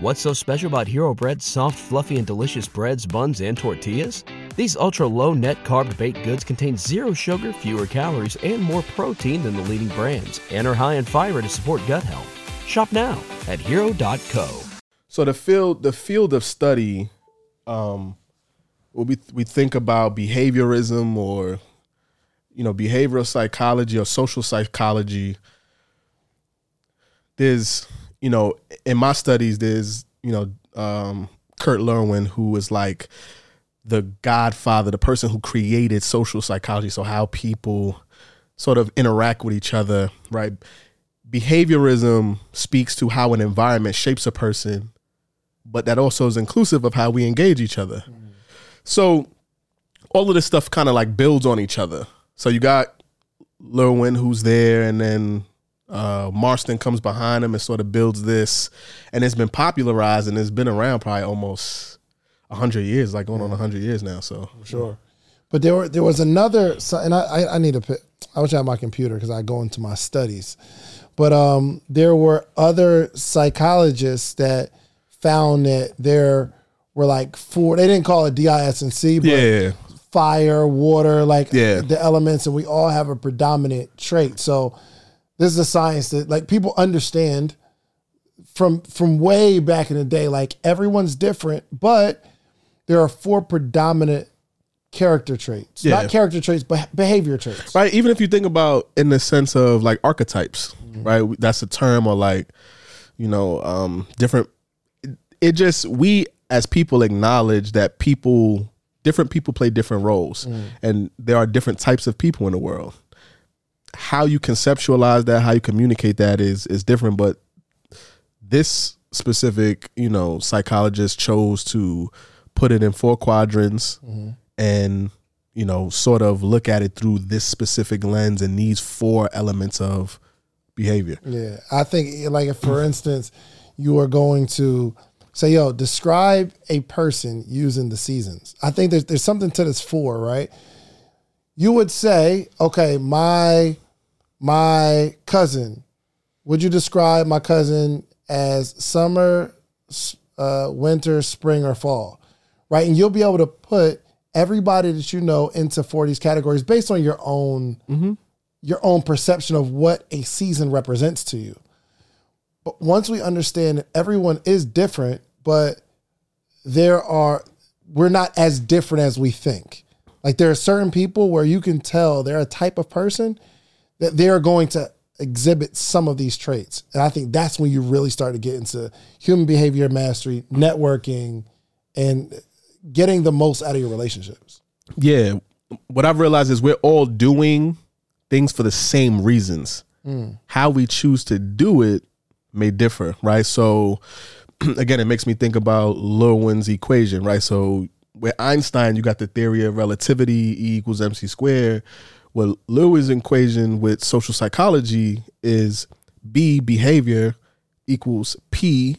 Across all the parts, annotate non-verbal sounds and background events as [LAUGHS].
What's so special about Hero Bread's soft, fluffy, and delicious breads, buns, and tortillas? These ultra low net carb baked goods contain zero sugar, fewer calories, and more protein than the leading brands, and are high in fiber to support gut health. Shop now at hero.co. So the field the field of study, um, we we think about behaviorism or you know behavioral psychology or social psychology. There's you know in my studies there's you know um, Kurt Lewin who is like the godfather, the person who created social psychology. So how people sort of interact with each other, right? Behaviorism speaks to how an environment shapes a person, but that also is inclusive of how we engage each other. Mm. So all of this stuff kind of like builds on each other. So you got Lewin who's there, and then uh, Marston comes behind him and sort of builds this, and it's been popularized and it's been around probably almost hundred years, like going on hundred years now. So For sure. But there were there was another, and I I need to. I wish I had my computer because I go into my studies. But um, there were other psychologists that found that there were like four. They didn't call it D I S and C, but yeah. fire, water, like yeah. the elements, and we all have a predominant trait. So this is a science that like people understand from from way back in the day. Like everyone's different, but there are four predominant character traits. Yeah. Not character traits, but behavior traits. Right. Even if you think about in the sense of like archetypes, mm-hmm. right? That's a term or like, you know, um, different it, it just we as people acknowledge that people different people play different roles mm. and there are different types of people in the world. How you conceptualize that, how you communicate that is is different, but this specific, you know, psychologist chose to put it in four quadrants mm-hmm. and you know sort of look at it through this specific lens and these four elements of behavior. Yeah i think like for instance you are going to say yo describe a person using the seasons. I think there's, there's something to this four right you would say okay my my cousin would you describe my cousin as summer uh, winter spring or fall right? And you'll be able to put everybody that you know into four of these categories based on your own mm-hmm. your own perception of what a season represents to you. But once we understand that everyone is different, but there are we're not as different as we think. Like there are certain people where you can tell they're a type of person that they're going to exhibit some of these traits. And I think that's when you really start to get into human behavior mastery, networking, and getting the most out of your relationships. Yeah. What I've realized is we're all doing things for the same reasons. Mm. How we choose to do it may differ, right? So [CLEARS THROAT] again, it makes me think about Lewin's equation, right? So with Einstein, you got the theory of relativity, E equals mc squared. Well, Lewin's equation with social psychology is B behavior equals P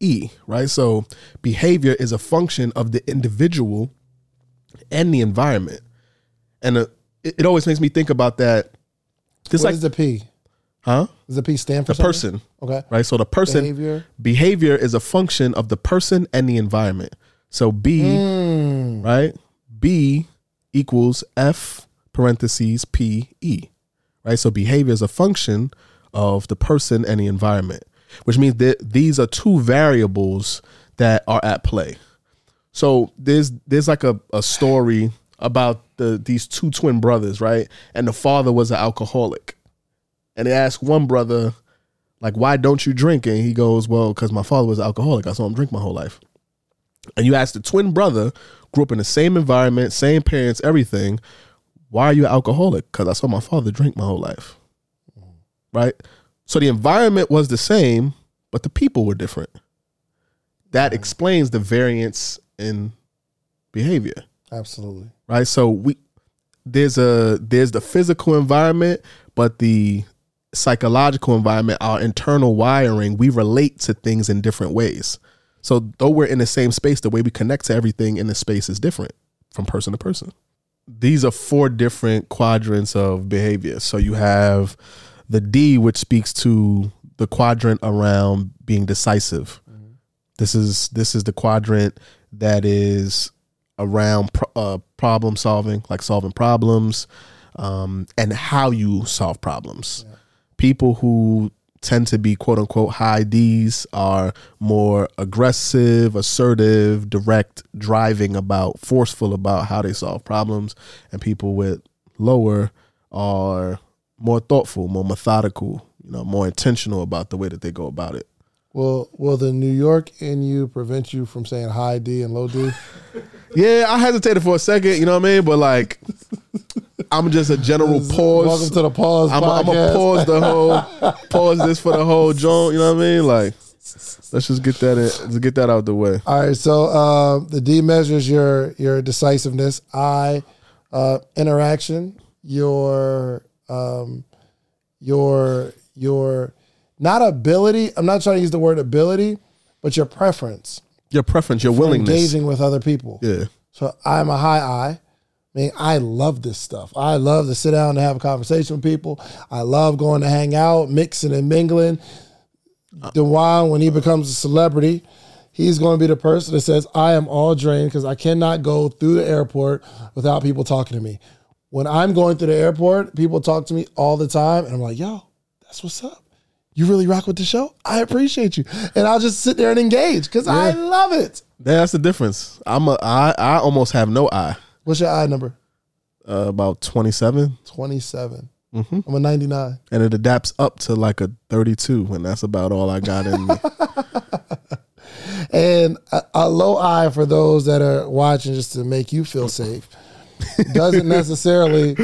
E, right? So behavior is a function of the individual and the environment. And uh, it, it, always makes me think about that. This what like, is the P? Huh? Does the P stand for the person? Okay. Right. So the person behavior. behavior is a function of the person and the environment. So B, mm. right? B equals F parentheses P E. Right. So behavior is a function of the person and the environment which means that these are two variables that are at play. So there's there's like a, a story about the these two twin brothers, right? And the father was an alcoholic. And they asked one brother, like, why don't you drink? And he goes, Well, because my father was an alcoholic. I saw him drink my whole life. And you ask the twin brother, grew up in the same environment, same parents, everything. Why are you an alcoholic? Because I saw my father drink my whole life. Right? So the environment was the same, but the people were different. That explains the variance in behavior. Absolutely. Right? So we there's a there's the physical environment, but the psychological environment, our internal wiring, we relate to things in different ways. So though we're in the same space, the way we connect to everything in the space is different from person to person. These are four different quadrants of behavior. So you have the D, which speaks to the quadrant around being decisive, mm-hmm. This is this is the quadrant that is around pro- uh, problem solving, like solving problems, um, and how you solve problems. People who tend to be quote unquote high D's are more aggressive, assertive, direct, driving about, forceful about how they solve problems, and people with lower are more thoughtful, more methodical, you know, more intentional about the way that they go about it. Well, Will the New York in you prevent you from saying high D and low D? [LAUGHS] Yeah, I hesitated for a second, you know what I mean? But like, I'm just a general pause. Welcome to the pause. I'm gonna pause the whole, pause this for the whole joint. You know what I mean? Like, let's just get that in, let's get that out the way. All right, so uh, the D measures your your decisiveness. I uh, interaction, your um, your your not ability. I'm not trying to use the word ability, but your preference Your preference, your willingness. engaging with other people. Yeah, So I'm a high I. I mean, I love this stuff. I love to sit down and have a conversation with people. I love going to hang out, mixing and mingling. Dewane, when he becomes a celebrity, he's going to be the person that says, I am all drained because I cannot go through the airport without people talking to me. When I'm going through the airport, people talk to me all the time, and I'm like, yo, that's what's up. You really rock with the show? I appreciate you. And I'll just sit there and engage because I love it. that's the difference. I'm a, I, I almost have no eye. What's your eye number? Uh, about 27, 27. Mm-hmm. I'm a 99. and it adapts up to like a 32, and that's about all I got in me. [LAUGHS] And a, a low eye for those that are watching just to make you feel safe doesn't necessarily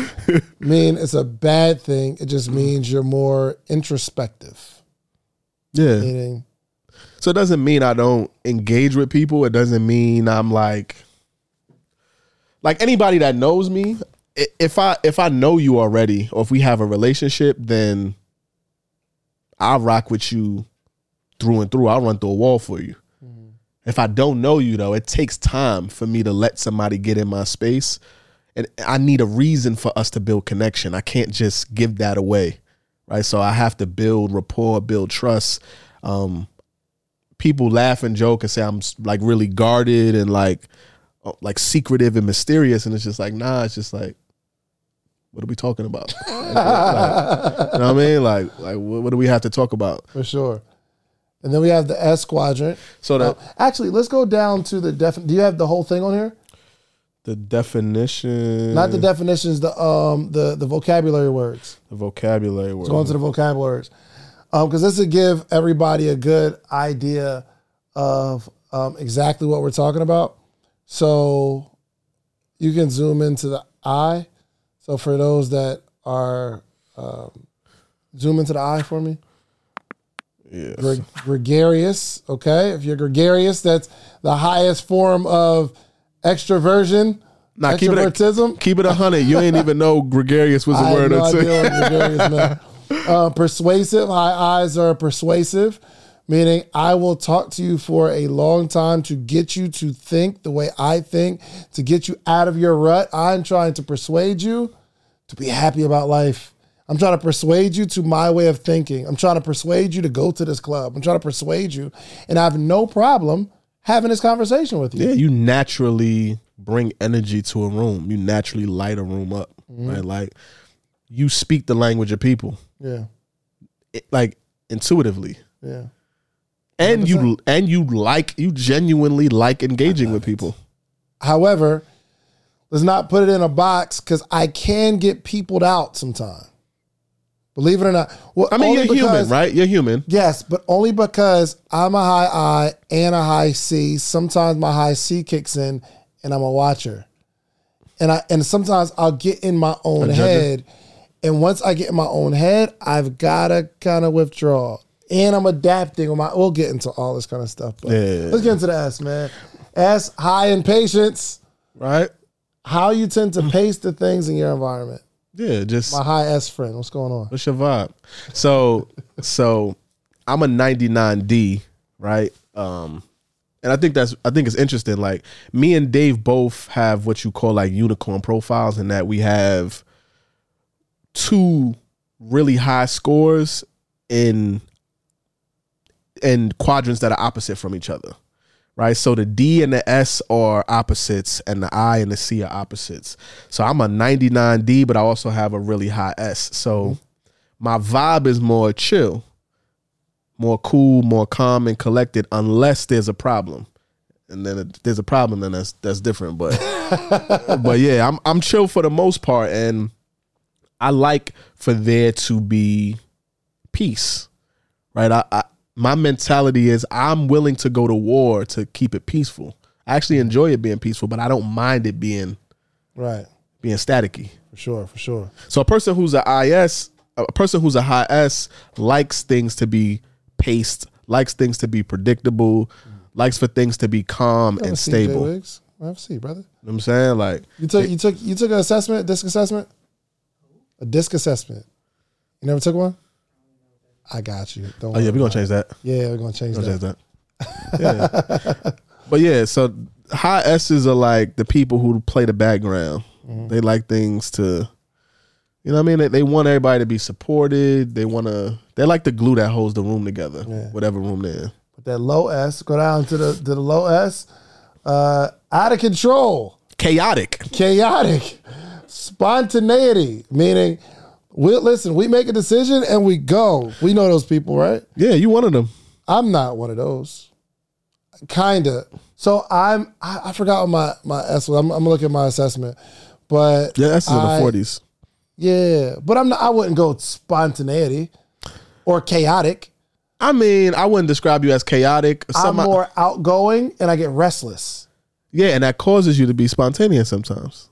mean it's a bad thing. It just means you're more introspective. Yeah. Meaning, So it doesn't mean I don't engage with people. It doesn't mean I'm like like anybody that knows me, if I if I know you already or if we have a relationship, then I'll rock with you through and through. I'll run through a wall for you. Mm-hmm. If I don't know you though, it takes time for me to let somebody get in my space. And I need a reason for us to build connection. I can't just give that away. Right. So I have to build rapport, build trust. Um, people laugh and joke and say I'm like really guarded and like uh, like secretive and mysterious, and it's just like nah, it's just like what are we talking about? [LAUGHS] Like, like, you know what I mean? Like like what, what do we have to talk about? for sure. And then we have the S quadrant. So that Uh, actually, let's go down to the def. Do you have the whole thing on here? The definition, Not the definitions, the um the the vocabulary words. the vocabulary word. going to the vocabulary words. Um, because this would give everybody a good idea of um, exactly what we're talking about. So you can zoom into the eye. So for those that are, um, zoom into the eye for me. yeah. Gre- gregarious. Okay. If you're gregarious, that's the highest form of extroversion. Nah, keep it a-. Keep it a hundred. You ain't even know gregarious was a [LAUGHS] I word no until idea what gregarious [LAUGHS] meant. Uh, persuasive. High eyes are persuasive, meaning I will talk to you for a long time to get you to think the way I think, to get you out of your rut. I'm trying to persuade you to be happy about life. I'm trying to persuade you to my way of thinking. I'm trying to persuade you to go to this club. I'm trying to persuade you, and I have no problem having this conversation with you. Yeah, you naturally bring energy to a room. You naturally light a room up. Mm-hmm. Right? Like you speak the language of people. Yeah, It- like intuitively. yeah. And you and you like you genuinely like engaging with people. However, let's not put it in a box because I can get peopled out sometime. Believe it or not. Well, I mean, you're human, right? You're human. Yes, but only because I'm a high I and a high C. Sometimes my high C kicks in, and I'm a watcher. And I and sometimes I'll get in my own head, and once I get in my own head, I've gotta kind of withdraw. And I'm adapting. My, we'll get into all this kind of stuff. But Yeah. let's get into the S, man. S high in patience. Right? How you tend to pace the things in your environment. Yeah, just My high S friend, what's going on? what's your vibe? So [LAUGHS] so I'm a 99D, right? Um and I think that's I think it's interesting. Like me and Dave both have what you call like unicorn profiles, in that we have two really high scores in in quadrants that are opposite from each other. Right? So the D and the S are opposites, and the I and the C are opposites. So I'm a 99 D, but I also have a really high S. So mm-hmm. my vibe is more chill, more cool, more calm and collected, unless there's a problem. And then if there's a problem, then that's that's different. But [LAUGHS] but yeah, I'm I'm chill for the most part, and I like for there to be peace, right? I, I my mentality is I'm willing to go to war to keep it peaceful. I actually enjoy it being peaceful, but I don't mind it being Right. being staticky. For sure. For sure. So a person who's a IS, a person who's a high S likes things to be paced, likes things to be predictable, likes for things to be calm and stable. You know Wiggs. Have a seat, brother. what I'm saying? Like You took you took you took an assessment, DISC assessment, a DISC assessment. You never took one. I got you. Don't. Oh yeah, we're gonna change that. Yeah, we're gonna change We're that. gonna change that. [LAUGHS] yeah. but yeah, so high S's are like the people who play the background. Mm-hmm. They like things to you know what I mean? They, they want everybody to be supported. They wanna they like the glue that holds the room together. Yeah. Whatever room they're in. But that low S, go down to the to the low S. Uh, out of control, Chaotic. chaotic, spontaneity, meaning we listen. We make a decision and we go. We know those people, right? Yeah, you one of them. I'm not one of those. Kinda. So I'm. I, I forgot my my S. I'm, I'm gonna look at my assessment, but Yeah, that's in the forties. Yeah, but I'm not. I wouldn't go spontaneity or chaotic. I mean, I wouldn't describe you as chaotic. I'm Some- more outgoing and I get restless. yeah, and that causes you to be spontaneous sometimes.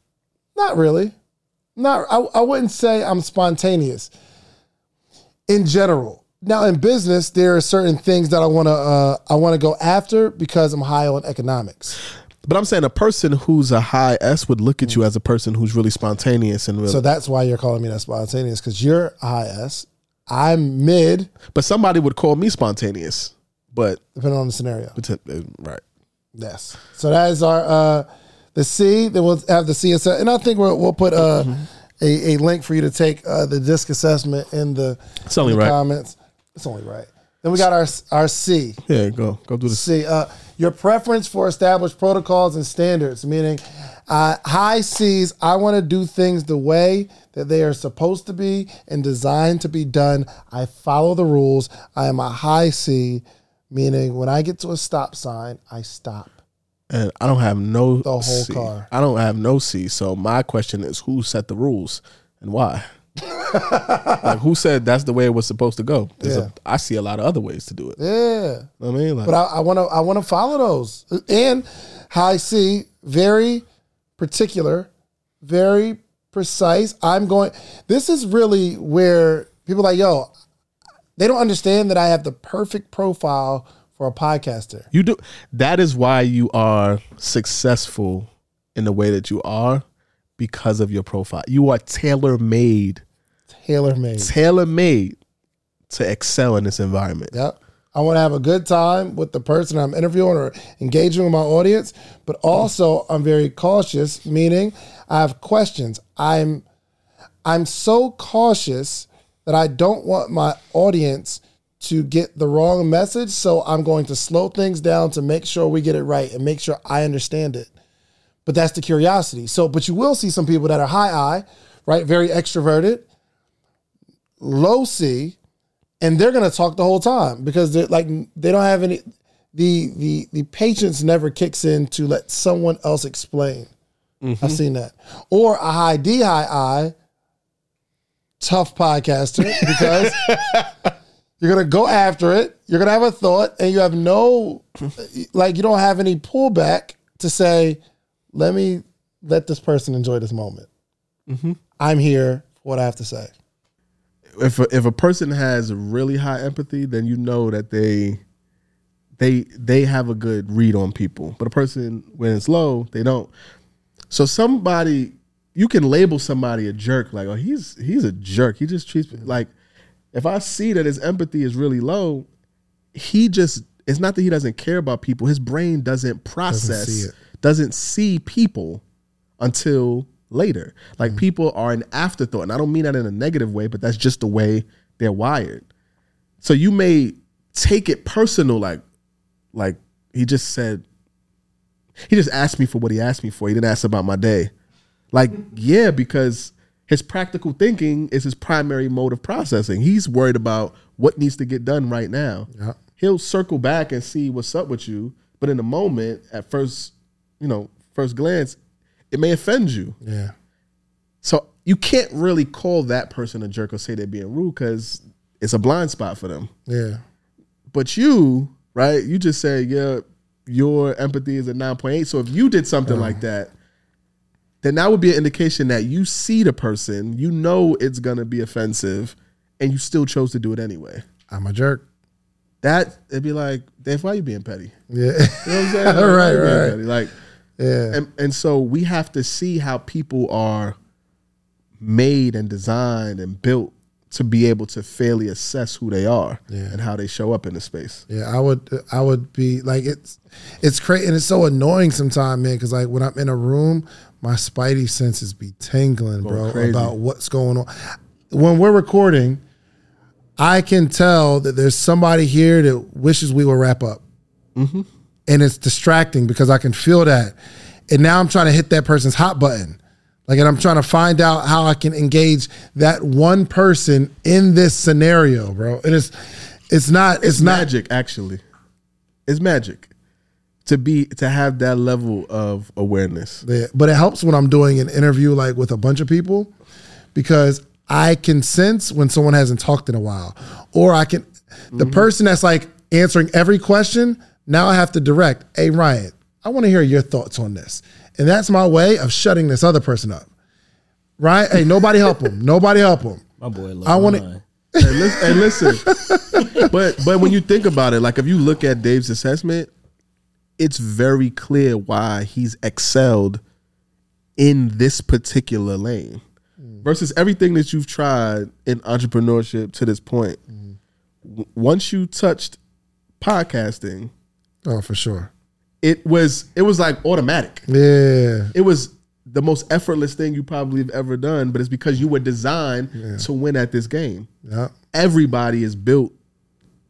Not really. Not. I, I wouldn't say I'm spontaneous. In general, now in business, there are certain things that I want to. Uh, I want to go after because I'm high on economics. But I'm saying a person who's a high S would look at you as a person who's really spontaneous and really. So that's why you're calling me that spontaneous because you're a high S. I'm mid, but somebody would call me spontaneous. But depending on the scenario. right. Yes. So that is our uh the C. Then we'll have the CSS, and I think we'll we'll put uh, a a link for you to take uh, the DISC assessment in the, It's only in the right. comments. It's only right. Then we got our our C. Yeah, go go do the C. Uh, your preference for established protocols and standards, meaning uh, high C's. I want to do things the way that they are supposed to be and designed to be done. I follow the rules. I am a high C, meaning when I get to a stop sign, I stop. And I don't have no The whole C. car. I don't have no C. So my question is, who set the rules and why? [LAUGHS] like who said that's the way it was supposed to go? Yeah. a, I see a lot of other ways to do it. Yeah. You know what I mean, like, But I want to I want to follow those. And high C, very particular, very precise. I'm going. This is really where people are like, yo, they don't understand that I have the perfect profile for a podcaster. You do. That is why you are successful in the way that you are because of your profile. You are tailor made, Tailor made. tailor made to excel in this environment. Yep. I want to have a good time with the person I'm interviewing or engaging with my audience, but also I'm very cautious, meaning I have questions. I'm I'm so cautious that I don't want my audience to get the wrong message, so I'm going to slow things down to make sure we get it right and make sure I understand it. But that's the curiosity. So, but you will see some people that are high I, right? Very extroverted, low C, and they're gonna talk the whole time because they're like they don't have any the the the patience never kicks in to let someone else explain. I've mm-hmm. seen that. Or a high D high I, tough podcaster because [LAUGHS] you're gonna go after it. You're gonna have a thought, and you have no like you don't have any pullback to say, let me let this person enjoy this moment. Mm-hmm. I'm here for what I have to say. If a, if a person has really high empathy, then you know that they they they have a good read on people. But a person when it's low, they don't. So somebody you can label somebody a jerk, like oh he's he's a jerk. He just treats me like if I see that his empathy is really low, he just it's not that he doesn't care about people. His brain doesn't process, see doesn't see people until later. Like Mm-hmm. people are an afterthought. And I don't mean that in a negative way, but that's just the way they're wired. So you may take it personal, like like he just said He just asked me for what he asked me for. He didn't ask about my day. Like, yeah, because his practical thinking is his primary mode of processing. He's worried about what needs to get done right now. Yeah. He'll circle back and see what's up with you, but in the moment, at first, you know, first glance, it may offend you. Yeah. So you can't really call that person a jerk or say they're being rude because it's a blind spot for them. Yeah. But you, right? You just say, yeah, your empathy is a 9.8. So if you did something uh-huh. like that, then that would be an indication that you see the person, you know it's gonna be offensive, and you still chose to do it anyway. I'm a jerk. That it'd be like, Dave, why you being petty? Yeah. You know what I'm saying? [LAUGHS] Like, Right, right. petty? Like, yeah. and and so we have to see how people are made and designed and built to be able to fairly assess who they are Yeah. and how they show up in the space. Yeah, I would. I would be like it's. It's crazy and it's so annoying sometimes, man. Because like when I'm in a room, my spidey senses be tingling, bro, crazy. about what's going on. When we're recording, I can tell that there's somebody here that wishes we would wrap up, Mm-hmm. and it's distracting because I can feel that. And now I'm trying to hit that person's hot button. Like, and I'm trying to find out how I can engage that one person in this scenario, bro. And it's, it's not, it's, It's not, magic, actually. It's magic to be to have that level of awareness. Yeah, but it helps when I'm doing an interview like with a bunch of people because I can sense when someone hasn't talked in a while, or I can the mm-hmm. person that's like answering every question. Now I have to direct. Hey Ryan, I want to hear your thoughts on this, and that's my way of shutting this other person up. Right? Hey, nobody help him. [LAUGHS] Nobody help him. My boy, I wanna- wanna. and listen, and listen. [LAUGHS] but but when you think about it, like if you look at Dave's assessment, it's very clear why he's excelled in this particular lane mm. versus everything that you've tried in entrepreneurship to this point. Mm. W- Once you touched podcasting, Oh, for sure. it was it was like automatic. Yeah. It was the most effortless thing you probably have ever done, but it's because you were designed to win at this game Yeah. everybody is built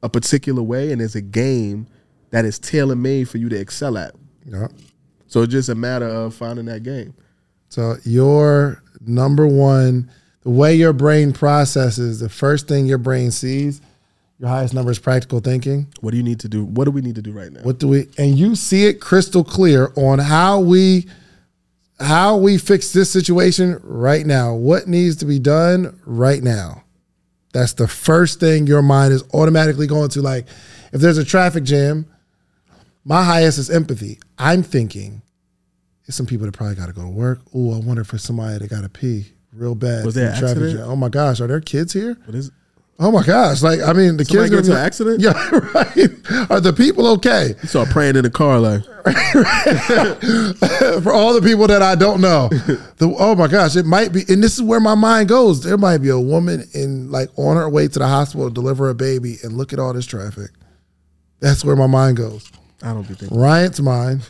a particular way and there's a game that is tailor made for you to excel at. Yeah. So it's just a matter of finding that game. So your number one, the way your brain processes, the first thing your brain sees, your highest number is practical thinking. What do you need to do? What do we need to do right now? What do we and you see it crystal clear on how we how we fix this situation right now. What needs to be done right now? That's the first thing your mind is automatically going to like if there's a traffic jam, my highest is empathy. I'm thinking there's some people that probably got to go to work. Oh, I wonder if it's somebody that got to pee real bad. Was there an traffic accident? jam. Oh my gosh, are there kids here? What is Oh my gosh! Like I mean, the Somebody kids gonna an accident? Yeah, [LAUGHS] right. Are the people okay? you start praying in the car like [LAUGHS] For all the people that I don't know, the, oh my gosh, it might be, and this is where my mind goes. There might be a woman in like on her way to the hospital to deliver a baby, and look at all this traffic. That's where my mind goes. I don't be thinking. Ryan's mind.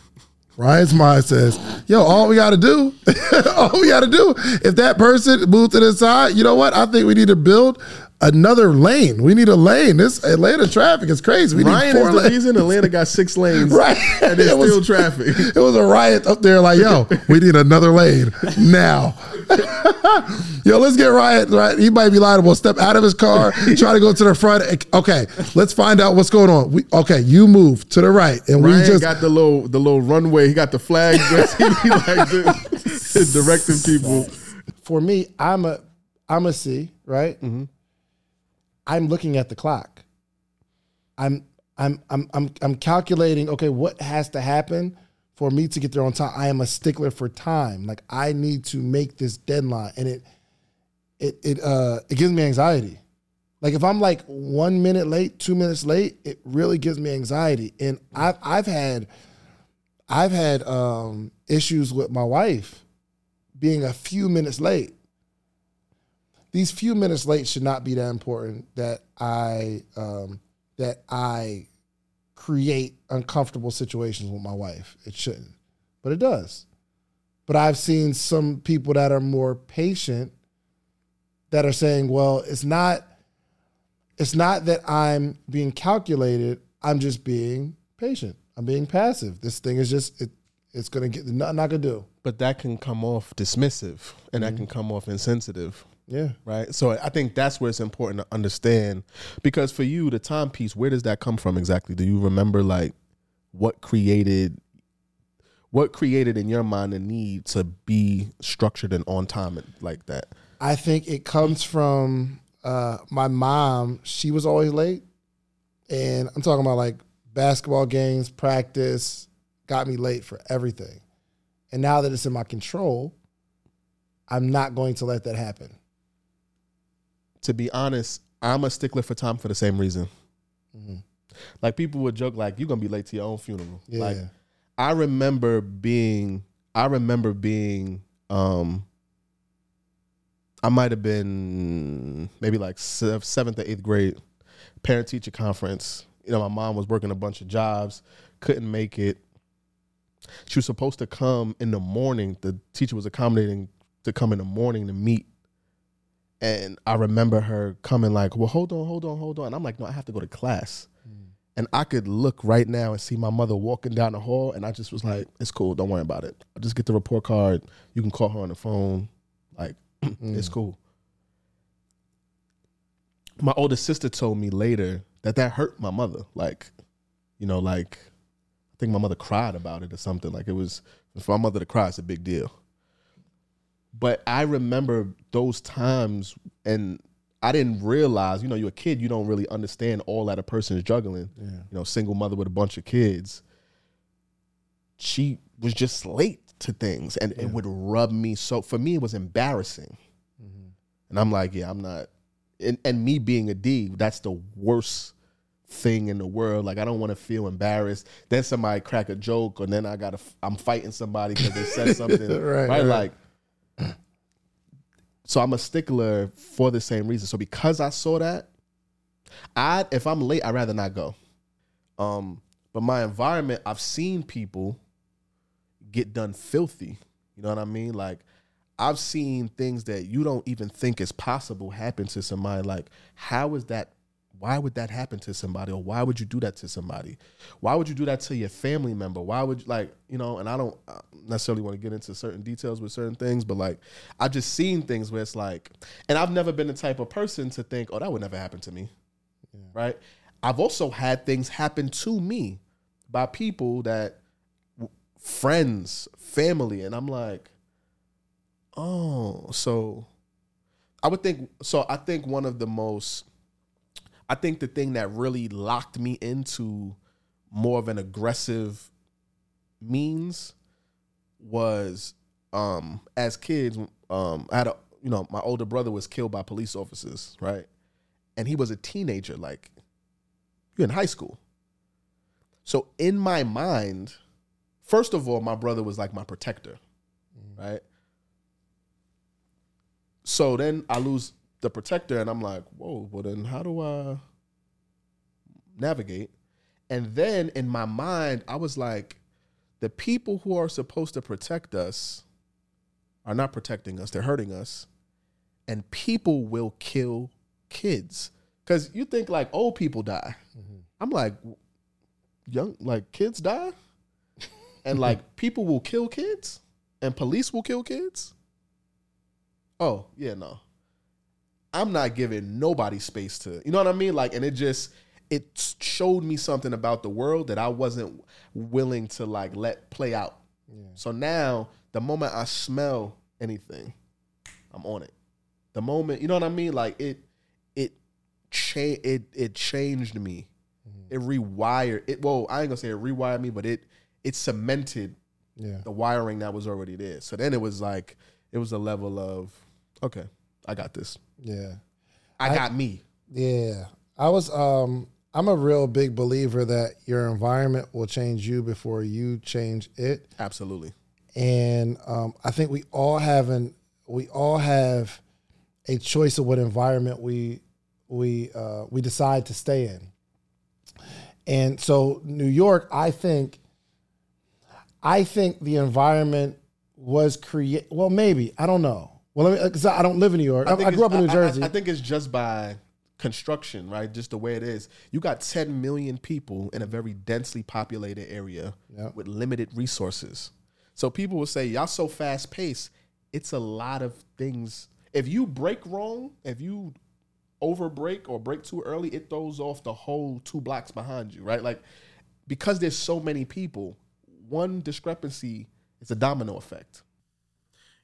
Ryan's mind says, "Yo, all we got to do, [LAUGHS] all we got to do, if that person moves to the side, you know what? I think we need to build another lane. We need a lane. This Atlanta traffic is crazy. We Ryan need is four the lanes. reason Atlanta got six [LAUGHS] lanes Right. and there's It was- still traffic. [LAUGHS] It was a riot up there. Like, yo, [LAUGHS] we need another lane now. yo, let's get Ryan. Right, he might be liable. Step out of his car, try to go to the front. Okay, let's find out what's going on. We, okay, you move to the right, and we just got the little the little runway. He got the flag. he like this, directing people. for me, I'm a I'm a C, right? Mm-hmm. I'm looking at the clock. I'm I'm I'm I'm I'm calculating, okay, what has to happen for me to get there on time? I am a stickler for time. Like I need to make this deadline. And it it it uh it gives me anxiety. Like if I'm like one minute late, two minutes late, it really gives me anxiety. And I've I've had I've had um issues with my wife being a few minutes late. These few minutes late should not be that important that I um, that I create uncomfortable situations with my wife. It shouldn't, but it does. But I've seen some people that are more patient that are saying, "Well, it's not it's not that I'm being calculated. I'm just being patient. I'm being passive. This thing is just it It's gonna get nothing I could do. But that can come off dismissive and that can come off insensitive. Yeah. Right. So I think that's where it's important to understand because for you, the timepiece, where does that come from exactly? Do you remember like what created what created in your mind the need to be structured and on time and like that? I think it comes from uh, my mom. She was always late, and I'm talking about like basketball games, practice, got me late for everything. And now that it's in my control, I'm not going to let that happen. To be honest, I'm a stickler for time for the same reason. Like people would joke like you're gonna be late to your own funeral. Yeah. Like I remember being I remember being um I might have been maybe like seventh or eighth grade parent teacher conference. You know, my mom was working a bunch of jobs, couldn't make it. She was supposed to come in the morning. The teacher was accommodating to come in the morning to meet. And I remember her coming like, "Well, hold on, hold on, hold on." And I'm like, "No, I have to go to class." Mm. And I could look right now and see my mother walking down the hall, and I just was like, "It's cool, don't worry about it. I'll just get the report card. You can call her on the phone. Like, [CLEARS THROAT] it's mm. cool." My older sister told me later that that hurt my mother. Like, you know, like I think my mother cried about it or something. Like it was for my mother to cry, it's a big deal. But I remember those times and I didn't realize, you know, you're a kid, you don't really understand all that a person is juggling. You know, single mother with a bunch of kids. She was just late to things and it would rub me so for me it was embarrassing. Mm-hmm. And I'm like, yeah, I'm not and, and me being a D, that's the worst thing in the world. Like I don't want to feel embarrassed. Then somebody crack a joke, or then I gotta I'm fighting somebody because they said [LAUGHS] something. Right, right, right. Like so I'm a stickler for the same reason. So because I saw that, I if I'm late, I'd rather not go. Um, but my environment, I've seen people get done filthy. You know what I mean? Like I've seen things that you don't even think is possible happen to somebody. Like, how is that? Why would that happen to somebody? Or why would you do that to somebody? Why would you do that to your family member? Why would you like, you know, and I don't necessarily want to get into certain details with certain things, but like I've just seen things where it's like, and I've never been the type of person to think, oh, that would never happen to me. Right. I've also had things happen to me by people that friends, family, and I'm like, oh, so I would think so. I think one of the most, I think the thing that really locked me into more of an aggressive means was um as kids um I had a you know my older brother was killed by police officers right? And he was a teenager like you're in high school. So in my mind first of all my brother was like my protector right? So then I lose the protector, and I'm like, whoa, well, then how do I navigate? And then in my mind, I was like, the people who are supposed to protect us are not protecting us, they're hurting us. And people will kill kids. Because you think like old people die. Mm-hmm. I'm like, young, like kids die? [LAUGHS] and like people will kill kids? And police will kill kids? Oh, yeah, no. I'm not giving nobody space to, you know what I mean? Like, and it just, it showed me something about the world that I wasn't willing to like let play out. So now, the moment I smell anything, I'm on it. The moment, you know what I mean? Like it, it, cha- it, it changed me. Mm-hmm. It rewired it. Well, I ain't gonna say it rewired me, but it, it cemented Yeah. the wiring that was already there. So then it was like it was a level of okay, I got this. Yeah. I, got me. Yeah. I was um I'm a real big believer that your environment will change you before you change it. Absolutely. And um, I think we all have an we all have a choice of what environment we we uh, we decide to stay in. And so New York, I think I think the environment was create well maybe, I don't know. Well, me, uh, cuz I don't live in New York. I, I, grew up in New I- I- Jersey. I, think it's just by construction, right? Just the way it is. You got 10 million people in a very densely populated area Yeah. with limited resources. So people will say, Y'all so fast paced. It's a lot of things. If you break wrong, if you over break or break too early, it throws off the whole two blocks behind you, right? Like because there's so many people, one discrepancy is a domino effect.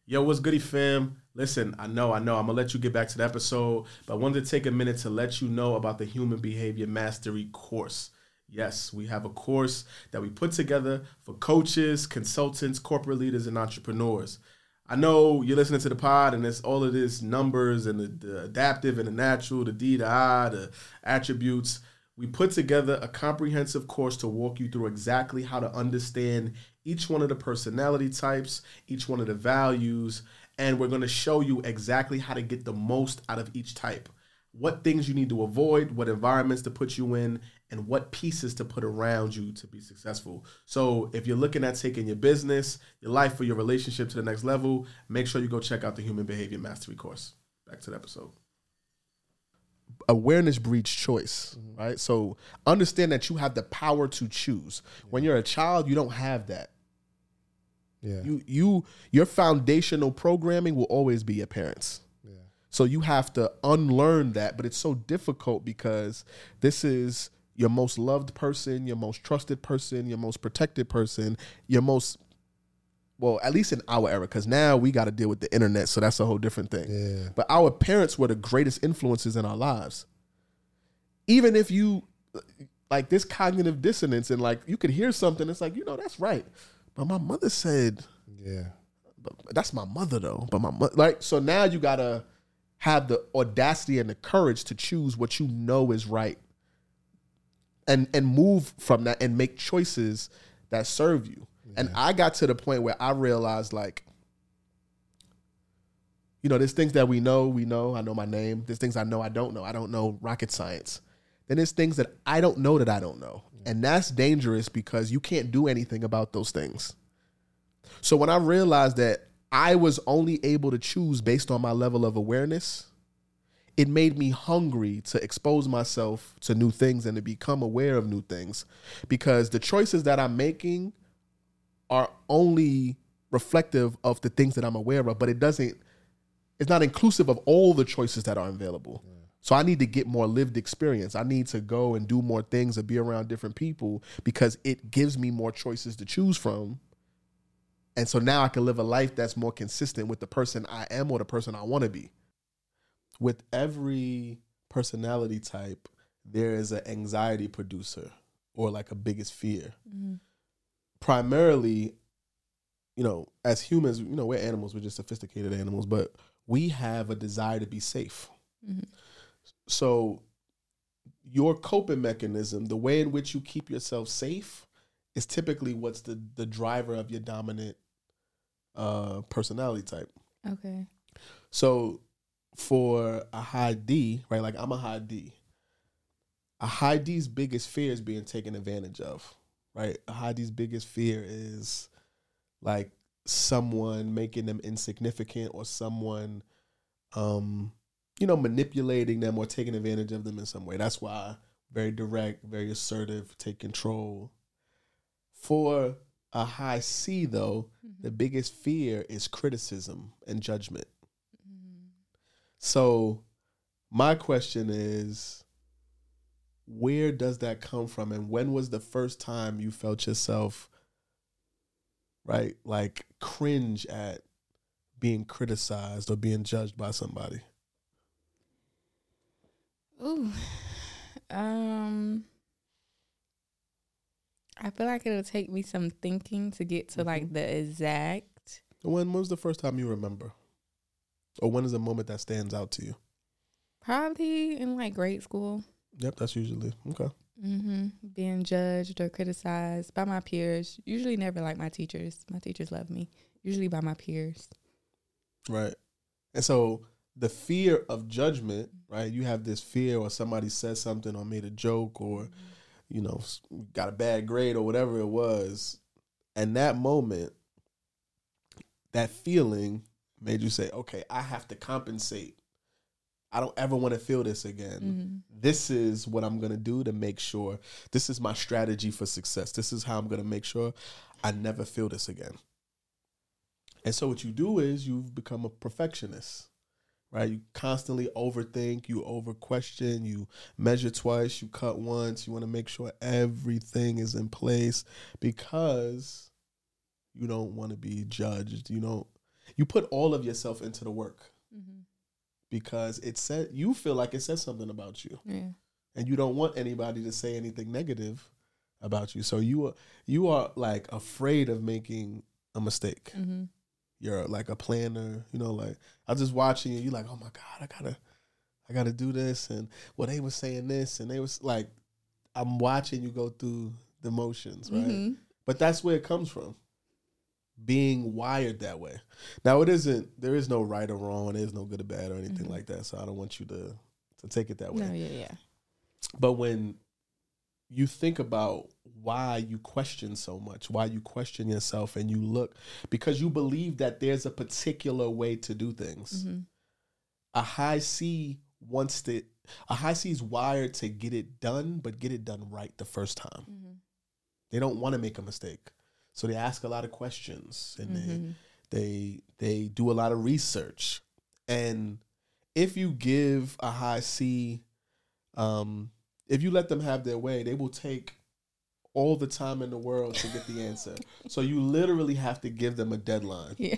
Yo, what's goody fam? Listen, I know, I know, I'm gonna let you get back to the episode, but I wanted to take a minute to let you know about the Human Behavior Mastery course. Yes, we have a course that we put together for coaches, consultants, corporate leaders, and entrepreneurs. I know you're listening to the pod and it's all of this numbers and the, the adaptive and the natural, the D, the I, the attributes. We put together a comprehensive course to walk you through exactly how to understand each one of the personality types, each one of the values, and we're going to show you exactly how to get the most out of each type. What things you need to avoid, what environments to put you in, and what pieces to put around you to be successful. So, if you're looking at taking your business, your life, or your relationship to the next level, make sure you go check out the Human Behavior Mastery course. Back to the episode awareness breeds choice, mm-hmm. right? So understand that you have the power to choose. Yeah. When you're a child, you don't have that. Yeah. You you your foundational programming will always be your parents. Yeah. So you have to unlearn that, but it's so difficult because this is your most loved person, your most trusted person, your most protected person, your most well, at least in our era, because now we got to deal with the internet, so that's a whole different thing. Yeah. But our parents were the greatest influences in our lives. Even if you like this cognitive dissonance and like you could hear something, it's like you know that's right, but my mother said, yeah, but that's my mother though. But my mother, like, so now you gotta have the audacity and the courage to choose what you know is right, and and move from that and make choices that serve you. And I got to the point where I realized like, you know, there's things that we know, we know, I know my name. There's things I know I don't know. I don't know rocket science. Then there's things that I don't know that I don't know. And that's dangerous because you can't do anything about those things. So when I realized that I was only able to choose based on my level of awareness, it made me hungry to expose myself to new things and to become aware of new things because the choices that I'm making are only reflective of the things that I'm aware of, but it doesn't it's not inclusive of all the choices that are available. So I need to get more lived experience. I need to go and do more things and be around different people because it gives me more choices to choose from. And so now I can live a life that's more consistent with the person I am or the person I want to be. With every personality type, there is an anxiety producer or like a biggest fear. Mm-hmm primarily, you know, as humans, you know, we're animals, we're just sophisticated animals, but we have a desire to be safe. Mm-hmm. So your coping mechanism, the way in which you keep yourself safe, is typically what's the the driver of your dominant uh personality type. Okay. So for a high D, right? Like I'm a high D. A high D's biggest fear is being taken advantage of right? A high D's biggest fear is like someone making them insignificant or someone um you know manipulating them or taking advantage of them in some way. That's why very direct, very assertive, take control. For a high C though, mm-hmm. the biggest fear is criticism and judgment. Mm-hmm. So my question is where does that come from and when was the first time you felt yourself right like cringe at being criticized or being judged by somebody Ooh. Um I feel like it'll take me some thinking to get to mm-hmm. like the exact when was the first time you remember? Or when is a moment that stands out to you? Probably in like grade school. Yep, that's usually okay. Mm-hmm. Being judged or criticized by my peers. Usually never like my teachers. My teachers love me. Usually by my peers. Right. And so the fear of judgment, right? You have this fear or somebody said something or made a joke or, you know, got a bad grade or whatever it was. And that moment, that feeling made you say, okay, I have to compensate I don't ever want to feel this again. Mm-hmm. This is what I'm going to do to make sure this is my strategy for success. This is how I'm going to make sure I never feel this again. And so what you do is you've become a perfectionist, right? You constantly overthink, you over question, you measure twice, you cut once, you want to make sure everything is in place because you don't want to be judged. You don't you put all of yourself into the work Mm-hmm. because it said you feel like it says something about you Yeah. and you don't want anybody to say anything negative about you. So you are you are like afraid of making a mistake. Mm-hmm. You're like a planner, you know, like I'm just watching you, you're like, oh my God, I gotta I gotta do this and well they were saying this and they was like I'm watching you go through the motions, right? Mm-hmm. But that's where it comes from. Being wired that way. Now it isn't there is no right or wrong, there's no good or bad or anything Mhm. like that. So I don't want you to to take it that way. No, yeah, yeah. But when you think about why you question so much, why you question yourself and you look because you believe that there's a particular way to do things. Mm-hmm. A high C wants to a high C is wired to get it done, but get it done right the first time. Mm-hmm. They don't want to make a mistake. So they ask a lot of questions and Mm-hmm. they they they do a lot of research. And if you give a high C um if you let them have their way, they will take all the time in the world to get the answer. so you literally have to give them a deadline. Yeah.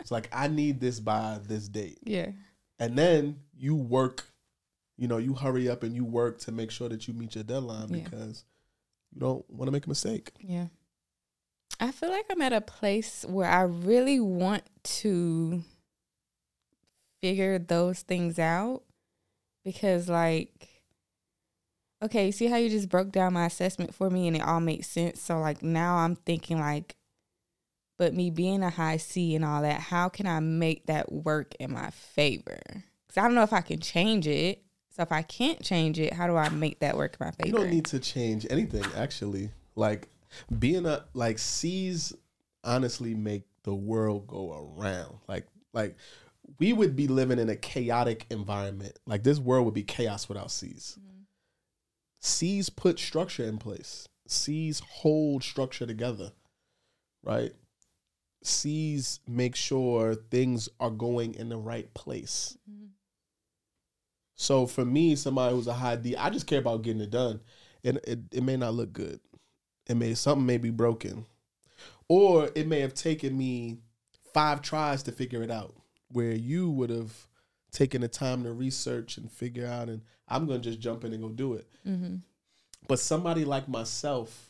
It's like I need this by this date. Yeah. And then you work, you know, you hurry up and you work to make sure that you meet your deadline Yeah. because you don't want to make a mistake. Yeah. I feel like I'm at a place where I really want to figure those things out because, like, okay, see how you just broke down my assessment for me and it all makes sense. So, like, now I'm thinking, like, but me being a high C and all that, how can I make that work in my favor? Because I don't know if I can change it. So, if I can't change it, how do I make that work in my favor? You don't need to change anything, actually. Like being a like C's honestly make the world go around. Like like we would be living in a chaotic environment. Like this world would be chaos without C's. Mm-hmm. C's put structure in place. C's hold structure together. Right? C's make sure things are going in the right place. Mhm. So for me, somebody who's a high D, I just care about getting it done. And it, it may not look good. It may something may be broken. Or it may have taken me five tries to figure it out. Where you would have taken the time to research and figure out and I'm gonna just jump in and go do it. Mm-hmm. But somebody like myself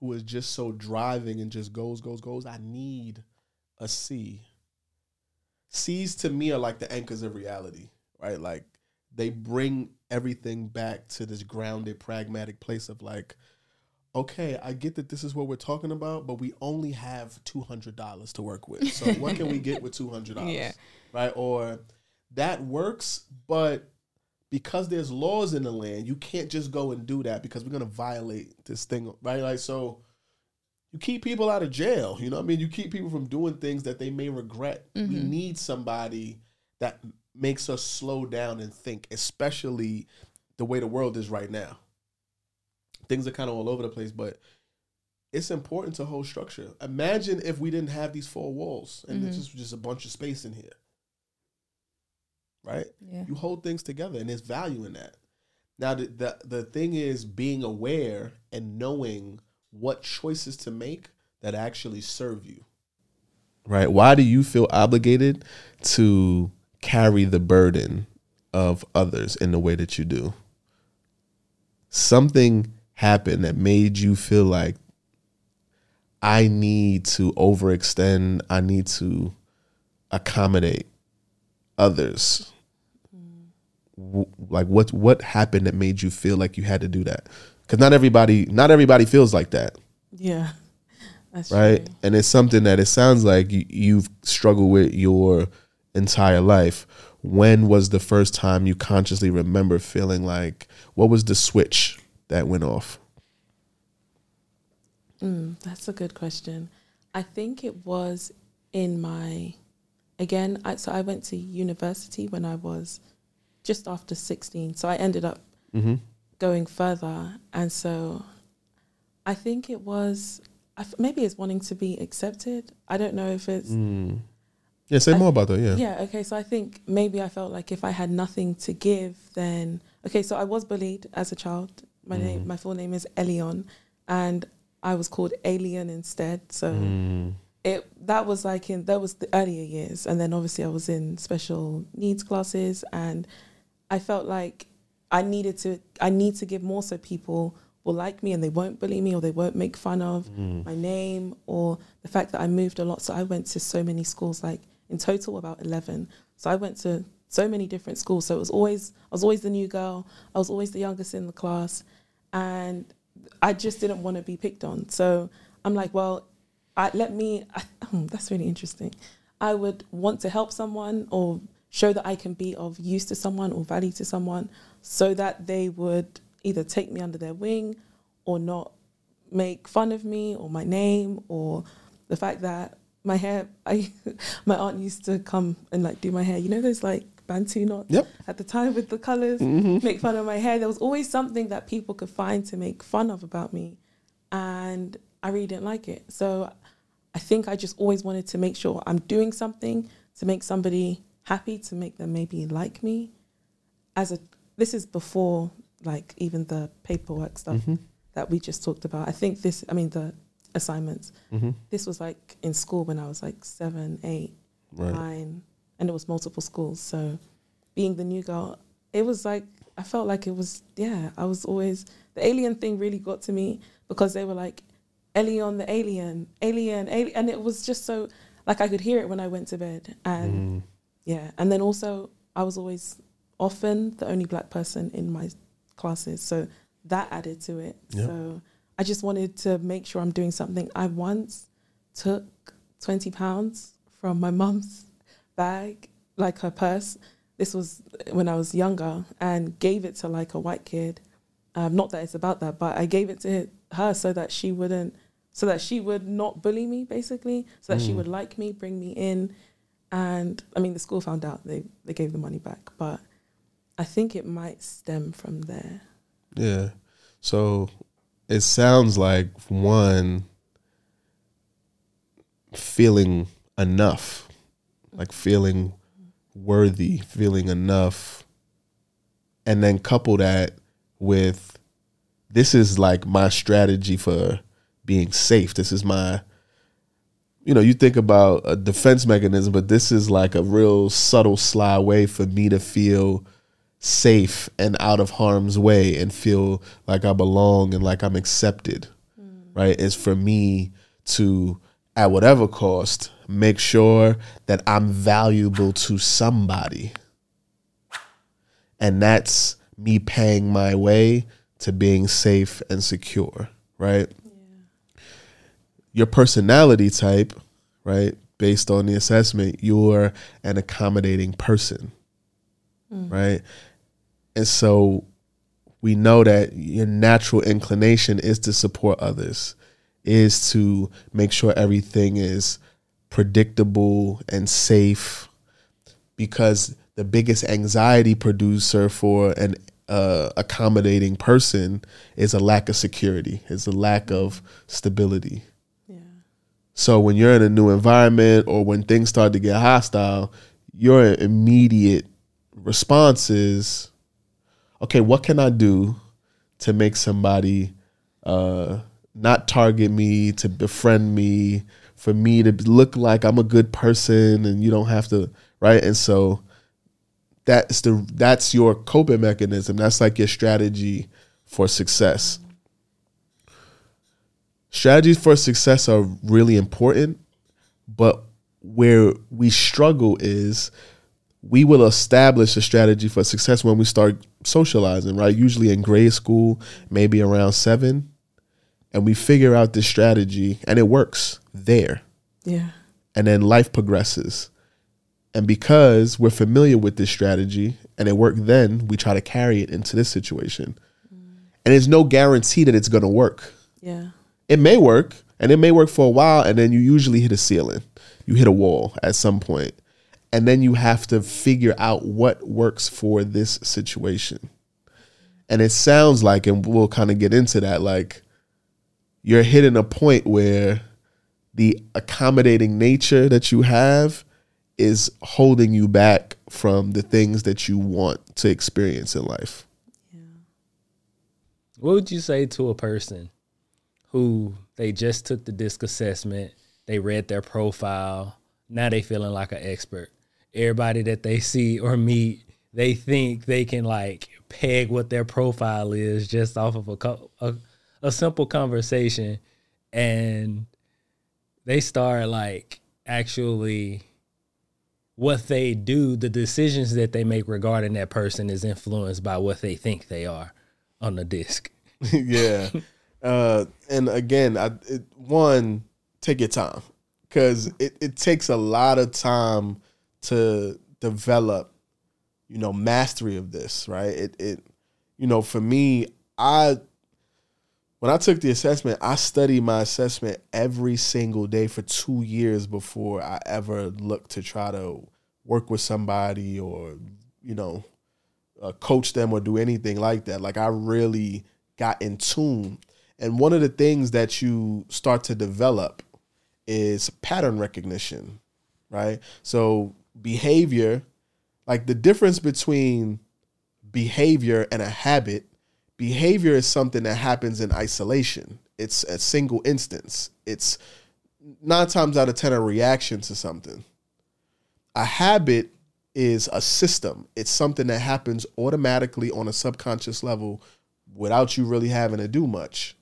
who is just so driving and just goes, goes, goes, I need a C. C's to me are like the anchors of reality, right? Like they bring everything back to this grounded, pragmatic place of like, okay, I get that this is what we're talking about, but we only have two hundred dollars to work with. So what can we get with two hundred dollars? [LAUGHS] Yeah. Right? Or that works, but because there's laws in the land, you can't just go and do that because we're gonna violate this thing, right? Like so you keep people out of jail, you know what I mean? You keep people from doing things that they may regret. We Mhm. need somebody that makes us slow down and think, especially the way the world is right now. Things are kind of all over the place, but it's important to hold structure. Imagine if we didn't have these four walls and it's Mhm. just just a bunch of space in here. Right? Yeah. You hold things together and there's value in that. Now the, the the thing is being aware and knowing what choices to make that actually serve you. Right? Why do you feel obligated to carry the burden of others in the way that you do? Something happened that made you feel like I need to overextend, I need to accommodate others. W- Like what what happened that made you feel like you had to do that? Cuz not everybody not everybody feels like that Yeah. That's right? true. And it's something that it sounds like you, you've struggled with your entire life. When was the first time you consciously remember feeling like what was the switch that went off? Mm, that's a good question. I think it was in my, again, I, so I went to university when I was just after 16. So I ended up Mm-hmm. going further. And so I think it was, I f- maybe it's wanting to be accepted. I don't know if it's Mm. Yeah, say I- more about that. Yeah. yeah. Okay, so I think maybe I felt like if I had nothing to give, then okay. So I was bullied as a child. My name, my full name is Elion, and I was called Alien instead. So Mm. It that was like in that was the earlier years, and then obviously I was in special needs classes, and I felt like I needed to I need to give more so people will like me and they won't bully me or they won't make fun of mm. my name or the fact that I moved a lot. So I went to so many schools, like in total about eleven. So I went to so many different schools. So it was always I was always the new girl. I was always the youngest in the class, and I just didn't want to be picked on. So I'm like, well, I, let me. I, [LAUGHS] that's really interesting. I would want to help someone or show that I can be of use to someone or value to someone, so that they would either take me under their wing or not make fun of me or my name or the fact that my hair. [LAUGHS] I my aunt used to come and like do my hair. You know those like bantu knots Yep. at the time with the colors, mm-hmm. make fun of my hair. There was always something that people could find to make fun of about me, and I really didn't like it. So I think I just always wanted to make sure I'm doing something to make somebody happy, to make them maybe like me. As a this is before like even the paperwork stuff that we just talked about. I think this. I mean the assignments. Mm-hmm. This was like in school when I was like seven, eight, Right. nine, and it was multiple schools. So being the new girl, it was like I felt like it was yeah. I was always the alien thing really got to me because they were like Elion the alien, alien, alien, and it was just so like I could hear it when I went to bed, and Mm. yeah, and then also I was always often the only black person in my classes, so that added to it. Yep. So I just wanted to make sure I'm doing something. I once took twenty pounds from my mum's bag, like her purse. This was when I was younger, and gave it to like a white kid. Um, not that it's about that, but I gave it to her so that she wouldn't, so that she would not bully me, basically, so that she Mm. would like me, bring me in, and I mean the school found out they they gave the money back, but I think it might stem from there. Yeah. So it sounds like one feeling enough, like feeling worthy, feeling enough, and then couple that with this is like my strategy for being safe. This is my you know, you think about a defense mechanism, but this is like a real subtle, sly way for me to feel safe and out of harm's way and feel like I belong and like I'm accepted. Mm. Right? It's for me to, at whatever cost, make sure that I'm valuable to somebody. And that's me paying my way to being safe and secure. Right? Your personality type, right, based on the assessment, you're an accommodating person, right? And so we know that your natural inclination is to support others, is to make sure everything is predictable and safe because the biggest anxiety producer for an uh, accommodating person is a lack of security, is a lack of stability. So when you're in a new environment or when things start to get hostile, your immediate response is, okay, what can I do to make somebody uh, not target me, to befriend me, for me to look like I'm a good person and you don't have to, right? And so that's the that's your coping mechanism. That's like your strategy for success strategies for success are really important, but where we struggle is we will establish a strategy for success when we start socializing, right? Usually in grade school, maybe around seven, and we figure out this strategy and it works there. Yeah. And then life progresses. And because we're familiar with this strategy and it worked then, we try to carry it into this situation. Mm. And there's no guarantee that it's going to work Yeah. It may work and it may work for a while and then you usually hit a ceiling you hit a wall at some point and then you have to figure out what works for this situation and it sounds like and we'll kind of get into that like you're hitting a point where the accommodating nature that you have is holding you back from the things that you want to experience in life. Yeah. What would you say to a person who they just took the DISC assessment, they read their profile, now they feeling like an expert. Everybody that they see or meet, they think they can like peg what their profile is just off of a a, a simple conversation and they start like actually what they do, the decisions that they make regarding that person is influenced by what they think they are on the DISC. [LAUGHS] yeah. Uh, and again, I, it, one, take your time because it, it takes a lot of time to develop, you know, mastery of this, right? It, it, you know, for me, I, when I took the assessment, I studied my assessment every single day for two years before I ever looked to try to work with somebody or, you know, uh, coach them or do anything like that. Like I really got in tune. And one of the things that you start to develop is pattern recognition, right? So behavior, like the difference between behavior and a habit, behavior is something that happens in isolation. It's a single instance. It's nine times out of ten a reaction to something. A habit is a system. It's something that happens automatically on a subconscious level without you really having to do much.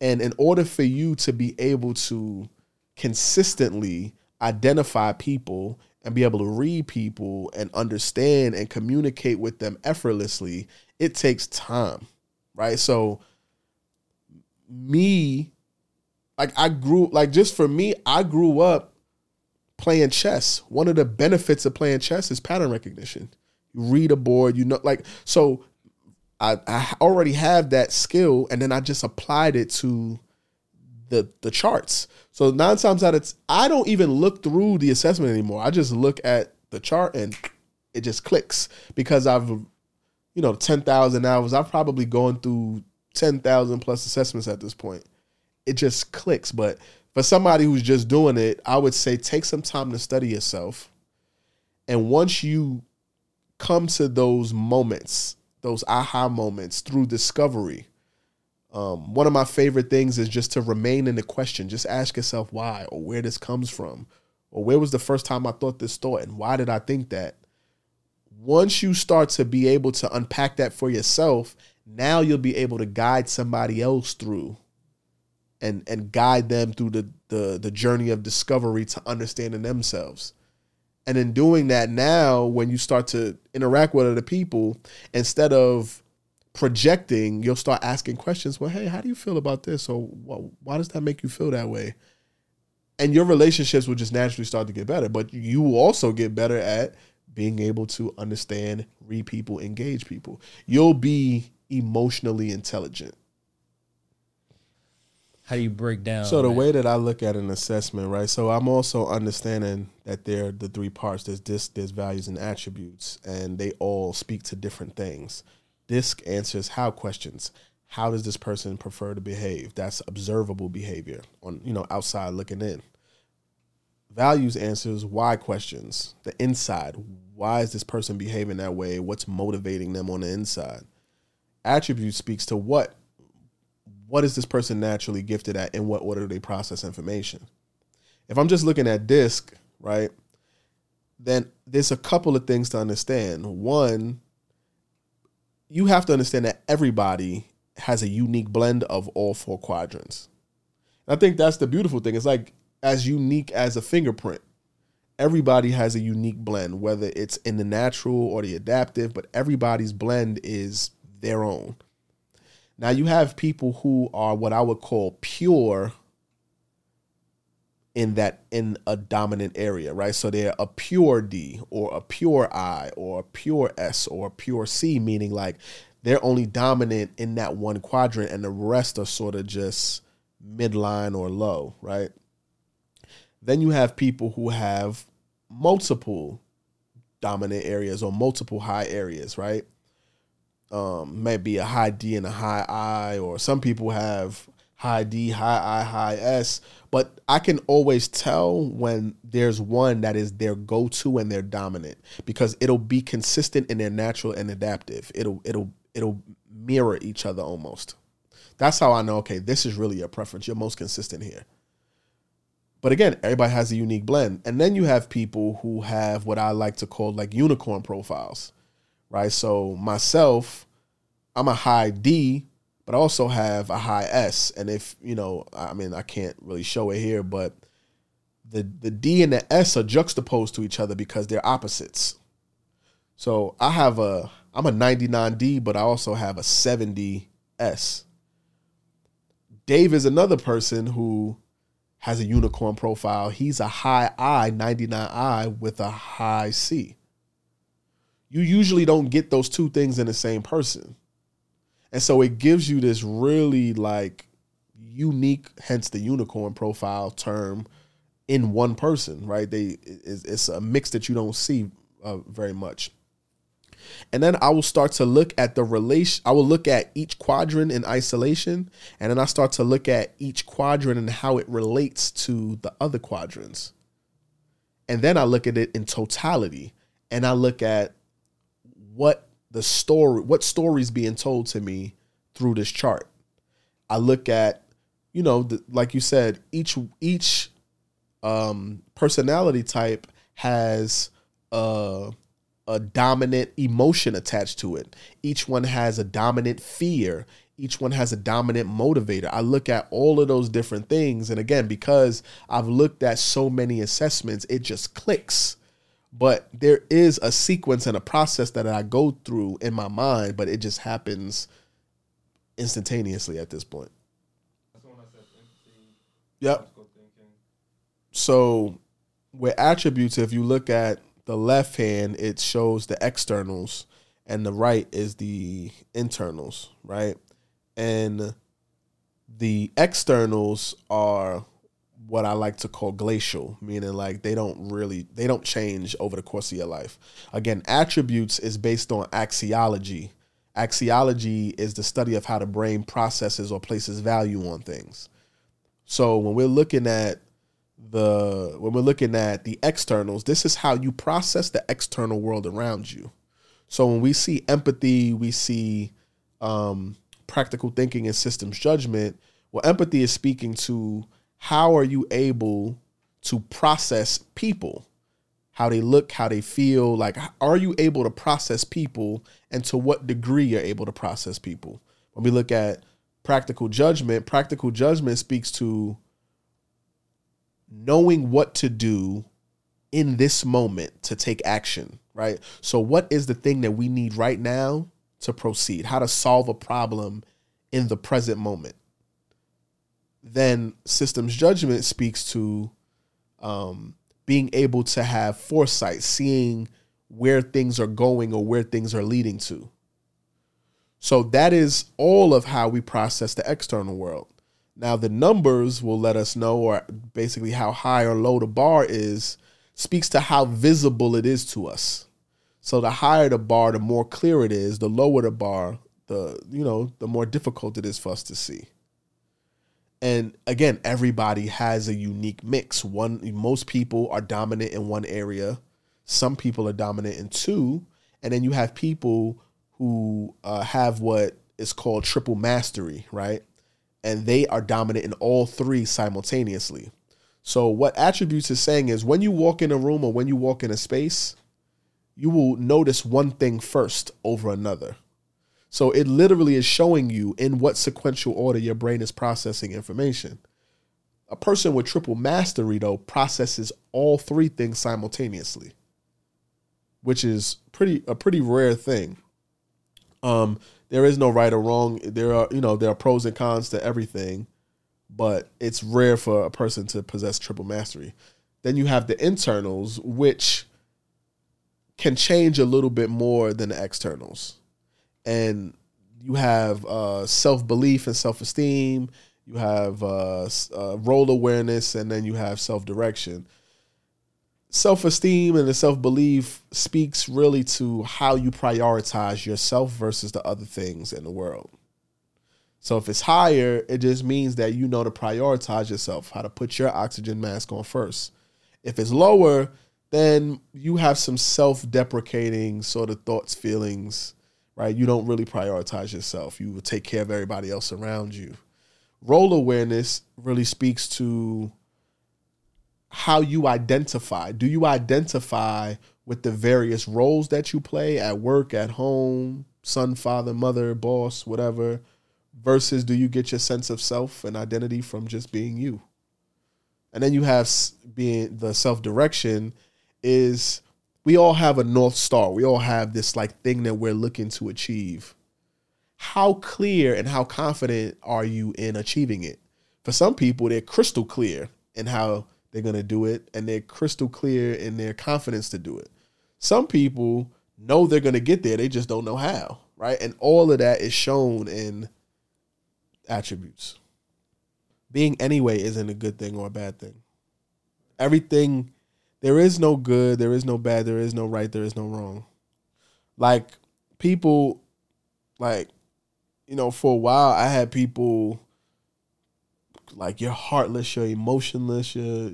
And in order for you to be able to consistently identify people and be able to read people and understand and communicate with them effortlessly, it takes time, right? So, me, like, I grew, like, just for me, I grew up playing chess. One of the benefits of playing chess is pattern recognition. You read a board, you know, like, so I, I already have that skill and then I just applied it to the the charts. So nine times out of I don't even look through the assessment anymore. I just look at the chart and it just clicks because I've you know 10,000 hours. I've probably gone through 10,000 plus assessments at this point. It just clicks, but for somebody who's just doing it, I would say take some time to study yourself. And once you come to those moments those aha moments through discovery. Um, one of my favorite things is just to remain in the question. Just ask yourself why or where this comes from, or where was the first time I thought this thought, and why did I think that? Once you start to be able to unpack that for yourself, now you'll be able to guide somebody else through and and guide them through the the, the journey of discovery to understanding themselves. And in doing that now, when you start to interact with other people, instead of projecting, you'll start asking questions. Well, hey, how do you feel about this? Or why does that make you feel that way? And your relationships will just naturally start to get better. But you will also get better at being able to understand, read people, engage people. You'll be emotionally intelligent. How do you break down? So the that? way that I look at an assessment, right? So I'm also understanding that there are the three parts. There's DISC, there's values and attributes, and they all speak to different things. DISC answers how questions. How does this person prefer to behave? That's observable behavior on you know outside looking in. Values answers why questions. The inside. Why is this person behaving that way? What's motivating them on the inside? Attribute speaks to what what is this person naturally gifted at? and what order do they process information? If I'm just looking at DISC, right, then there's a couple of things to understand. One, you have to understand that everybody has a unique blend of all four quadrants. I think that's the beautiful thing. It's like as unique as a fingerprint. Everybody has a unique blend, whether it's in the natural or the adaptive, but everybody's blend is their own. Now you have people who are what I would call pure in that in a dominant area, right? So they're a pure D or a pure I or a pure S or a pure C, meaning like they're only dominant in that one quadrant and the rest are sort of just midline or low, right? Then you have people who have multiple dominant areas or multiple high areas, right? Um, maybe a high D and a high I, or some people have high D, high I, high S, but I can always tell when there's one that is their go-to and they're dominant because it'll be consistent in their natural and adaptive. It'll it'll it'll mirror each other almost. That's how I know okay, this is really your preference. You're most consistent here. But again, everybody has a unique blend. And then you have people who have what I like to call like unicorn profiles. Right? So myself, I'm a high D, but I also have a high S. And if, you know, I mean, I can't really show it here, but the the D and the S are juxtaposed to each other because they're opposites. So I have a I'm a 99D, but I also have a 70S. Dave is another person who has a unicorn profile. He's a high I, 99I with a high C. You usually don't get those two things in the same person. And so it gives you this really like unique, hence the unicorn profile term in one person, right? They it's, a mix that you don't see uh, very much. And then I will start to look at the relation. I will look at each quadrant in isolation, and then I start to look at each quadrant and how it relates to the other quadrants. And then I look at it in totality, and I look at what the story, what stories being told to me through this chart. I look at, you know, the, like you said, each each um, personality type has a a dominant emotion attached to it. Each one has a dominant fear. Each one has a dominant motivator. I look at all of those different things. And again, because I've looked at so many assessments, it just clicks. But there is a sequence and a process that I go through in my mind, but it just happens instantaneously at this point. Yep. So with attributes, if you look at the left hand it shows the externals and the right is the internals, right? And the externals are what I like to call glacial, meaning like they don't really they don't change over the course of your life. Again, attributes is based on axiology. Axiology is the study of how the brain processes or places value on things. So when we're looking at the when we're looking at the externals, this is how you process the external world around you. So when we see empathy, we see um, practical thinking and systems judgment. Well, empathy is speaking to how are you able to process people, how they look, how they feel. Like, are you able to process people, and to what degree you're able to process people? When we look at practical judgment, practical judgment speaks to knowing what to do in this moment to take action, right? So, what is the thing that we need right now to proceed? How to solve a problem in the present moment? Then, systems judgment speaks to um, being able to have foresight, seeing where things are going or where things are leading to. So, that is all of how we process the external world. Now the numbers will let us know, or basically how high or low the bar is, speaks to how visible it is to us. So the higher the bar, the more clear it is. The lower the bar, the you know, the more difficult it is for us to see. And again, everybody has a unique mix. One most people are dominant in one area, some people are dominant in two, and then you have people who uh, have what is called triple mastery, right? and they are dominant in all three simultaneously. So, what attributes is saying is when you walk in a room or when you walk in a space, you will notice one thing first over another. So, it literally is showing you in what sequential order your brain is processing information. A person with triple mastery, though, processes all three things simultaneously, which is pretty a pretty rare thing. Um, there is no right or wrong. There are, you know, there are pros and cons to everything, but it's rare for a person to possess triple mastery. Then you have the internals, which can change a little bit more than the externals. And you have uh, self belief and self esteem, you have uh, uh, role awareness, and then you have self direction self esteem and the self belief speaks really to how you prioritize yourself versus the other things in the world. So if it's higher, it just means that you know to prioritize yourself, how to put your oxygen mask on first. If it's lower, then you have some self-deprecating sort of thoughts, feelings, right? You don't really prioritize yourself. You will take care of everybody else around you. Role awareness really speaks to how you identify. Do you identify with the various roles that you play at work, at home, son, father, mother, boss, whatever, versus do you get your sense of self and identity from just being you? And then you have being the self direction is we all have a north star. We all have this like thing that we're looking to achieve. How clear and how confident are you in achieving it? For some people, they're crystal clear in how they're going to do it and they're crystal clear in their confidence to do it. Some people know they're going to get there, they just don't know how, right? And all of that is shown in attributes. Being anyway isn't a good thing or a bad thing. Everything, there is no good, there is no bad, there is no right, there is no wrong. Like people, like, you know, for a while I had people like you're heartless, you're emotionless, you're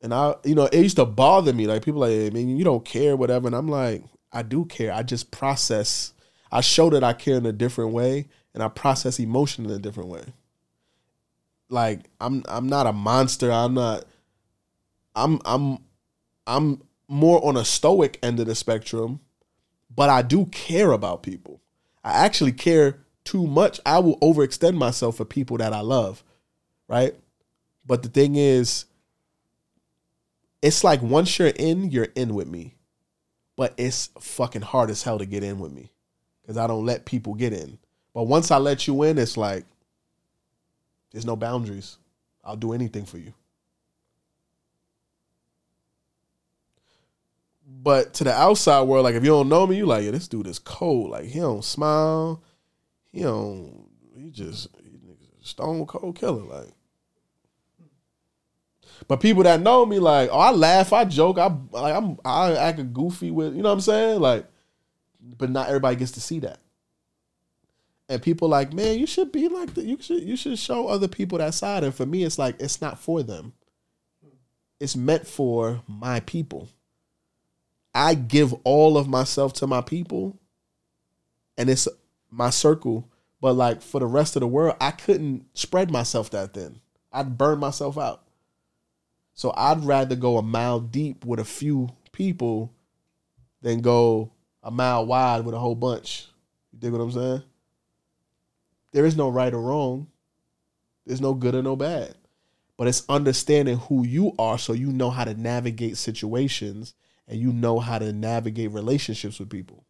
and I you know, it used to bother me. Like people like, I mean, you don't care, whatever. And I'm like, I do care. I just process I show that I care in a different way and I process emotion in a different way. Like I'm I'm not a monster. I'm not I'm I'm I'm more on a stoic end of the spectrum, but I do care about people. I actually care too much. I will overextend myself for people that I love, right? But the thing is, it's like once you're in, you're in with me. But it's fucking hard as hell to get in with me because I don't let people get in. But once I let you in, it's like there's no boundaries. I'll do anything for you. But to the outside world, like if you don't know me, you like, yeah, this dude is cold. Like he don't smile. He don't. He just he stone cold killer. Like. But people that know me, like, oh, I laugh, I joke, I like, I'm, I act goofy with, you know what I'm saying, like, but not everybody gets to see that. And people like, man, you should be like that. You should, you should show other people that side. And for me, it's like, it's not for them. It's meant for my people. I give all of myself to my people, and it's my circle. But like for the rest of the world, I couldn't spread myself that thin. I'd burn myself out. So I'd rather go a mile deep with a few people than go a mile wide with a whole bunch. You dig what I'm saying? There is no right or wrong. There's no good or no bad. But it's understanding who you are so you know how to navigate situations and you know how to navigate relationships with people.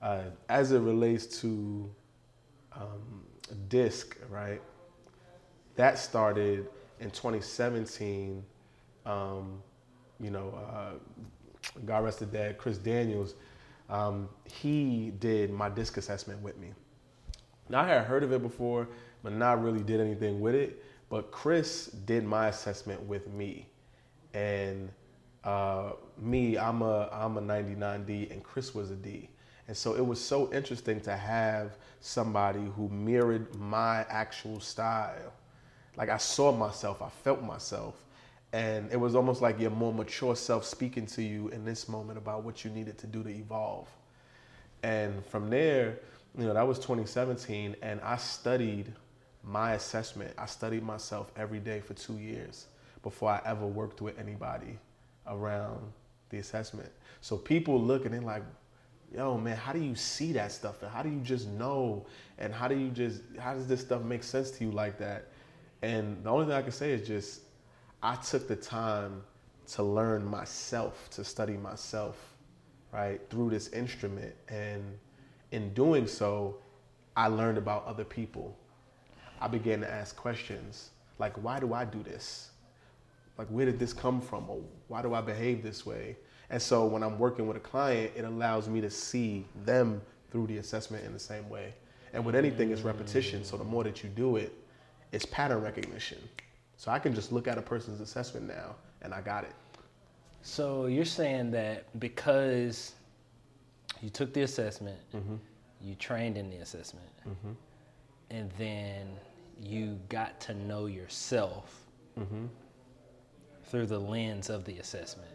Uh, as it relates to um, DISC, right? That started in 2017. Um, you know, uh, God rest his dad, Chris Daniels. Um, he did my DISC assessment with me. Now I had heard of it before, but not really did anything with it. But Chris did my assessment with me, and uh, me, I'm a I'm a 99D, and Chris was a D. And so it was so interesting to have somebody who mirrored my actual style. Like I saw myself, I felt myself, and it was almost like your more mature self speaking to you in this moment about what you needed to do to evolve. And from there, you know, that was 2017, and I studied my assessment. I studied myself every day for two years before I ever worked with anybody around the assessment. So people look and they're like, yo, man, how do you see that stuff? And how do you just know? And how do you just, how does this stuff make sense to you like that? And the only thing I can say is just, I took the time to learn myself, to study myself, right, through this instrument. And in doing so, I learned about other people. I began to ask questions like, why do I do this? Like, where did this come from? Or why do I behave this way? And so when I'm working with a client, it allows me to see them through the assessment in the same way. And with anything, it's repetition. So the more that you do it, it's pattern recognition. So I can just look at a person's assessment now and I got it. So you're saying that because you took the assessment, Mm-hmm. you trained in the assessment, and then you got to know yourself through the lens of the assessment.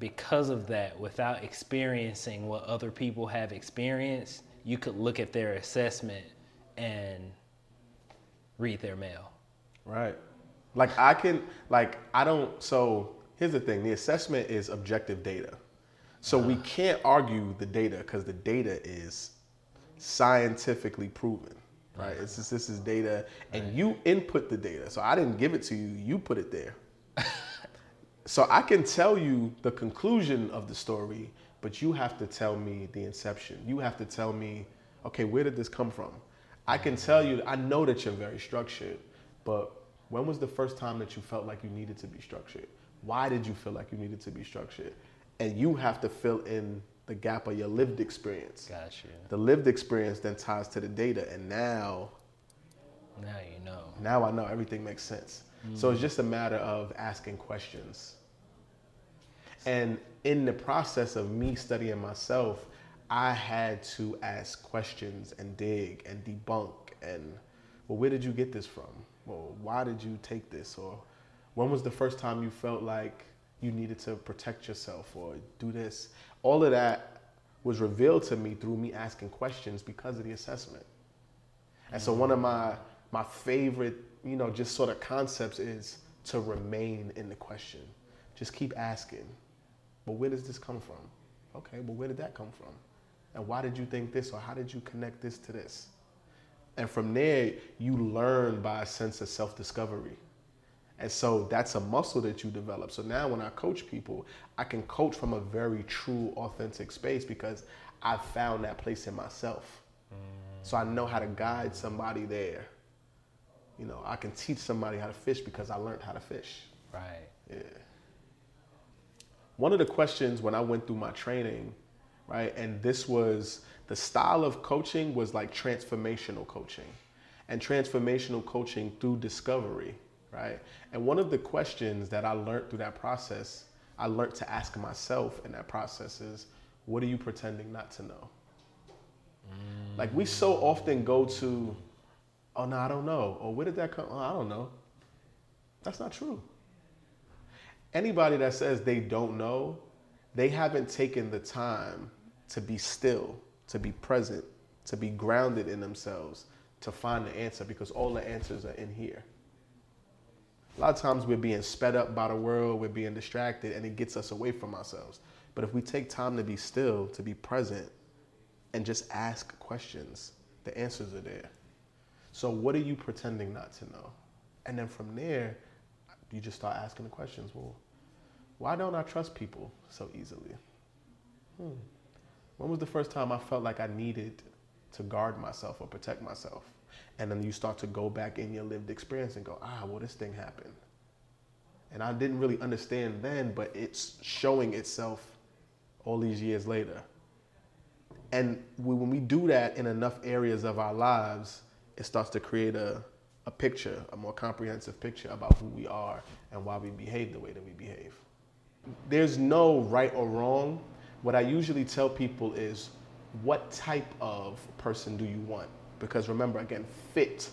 Because of that, without experiencing what other people have experienced, you could look at their assessment and read their mail. Right. Like I can like I don't so here's the thing, the assessment is objective data. So we uh-huh. can't argue the data because the data is scientifically proven. Right? Uh-huh. It's just this is data and you input the data. So I didn't give it to you, you put it there. [LAUGHS] so I can tell you the conclusion of the story, but you have to tell me the inception. You have to tell me, okay, where did this come from? I can tell you, I know that you're very structured, but when was the first time that you felt like you needed to be structured? Why did you feel like you needed to be structured? And you have to fill in the gap of your lived experience. Gotcha. The lived experience then ties to the data, and now Now you know. now I know everything makes sense. So it's just a matter of asking questions. And in the process of me studying myself, I had to ask questions and dig and debunk and well, where did you get this from? Well, why did you take this? Or when was the first time you felt like you needed to protect yourself or do this? All of that was revealed to me through me asking questions because of the assessment. And so one of my my favorite, you know, just sort of concepts is to remain in the question. Just keep asking. But where does this come from? Okay, but where did that come from? And why did you think this or how did you connect this to this? And from there, you learn by a sense of self-discovery. And so that's a muscle that you develop. So now when I coach people, I can coach from a very true, authentic space because I've found that place in myself. So I know how to guide somebody there. You know, I can teach somebody how to fish because I learned how to fish. Right. Yeah. One of the questions when I went through my training, right, and this was the style of coaching was like transformational coaching and transformational coaching through discovery, right? And one of the questions that I learned through that process, I learned to ask myself in that process is, what are you pretending not to know? Like we so often go to, oh no, I don't know, or where did that come? Oh, I don't know. That's not true. Anybody that says they don't know, they haven't taken the time to be still, to be present, to be grounded in themselves, to find the answer because all the answers are in here. A lot of times we're being sped up by the world, we're being distracted, and it gets us away from ourselves. But if we take time to be still, to be present, and just ask questions, the answers are there. So, what are you pretending not to know? And then from there, you just start asking the questions. Well, why don't I trust people so easily? Hmm. When was the first time I felt like I needed to guard myself or protect myself? And then you start to go back in your lived experience and go, ah, well, this thing happened. And I didn't really understand then, but it's showing itself all these years later. And we- when we do that in enough areas of our lives, it starts to create a, a picture, a more comprehensive picture about who we are and why we behave the way that we behave. There's no right or wrong. What I usually tell people is, what type of person do you want? Because remember, again, fit.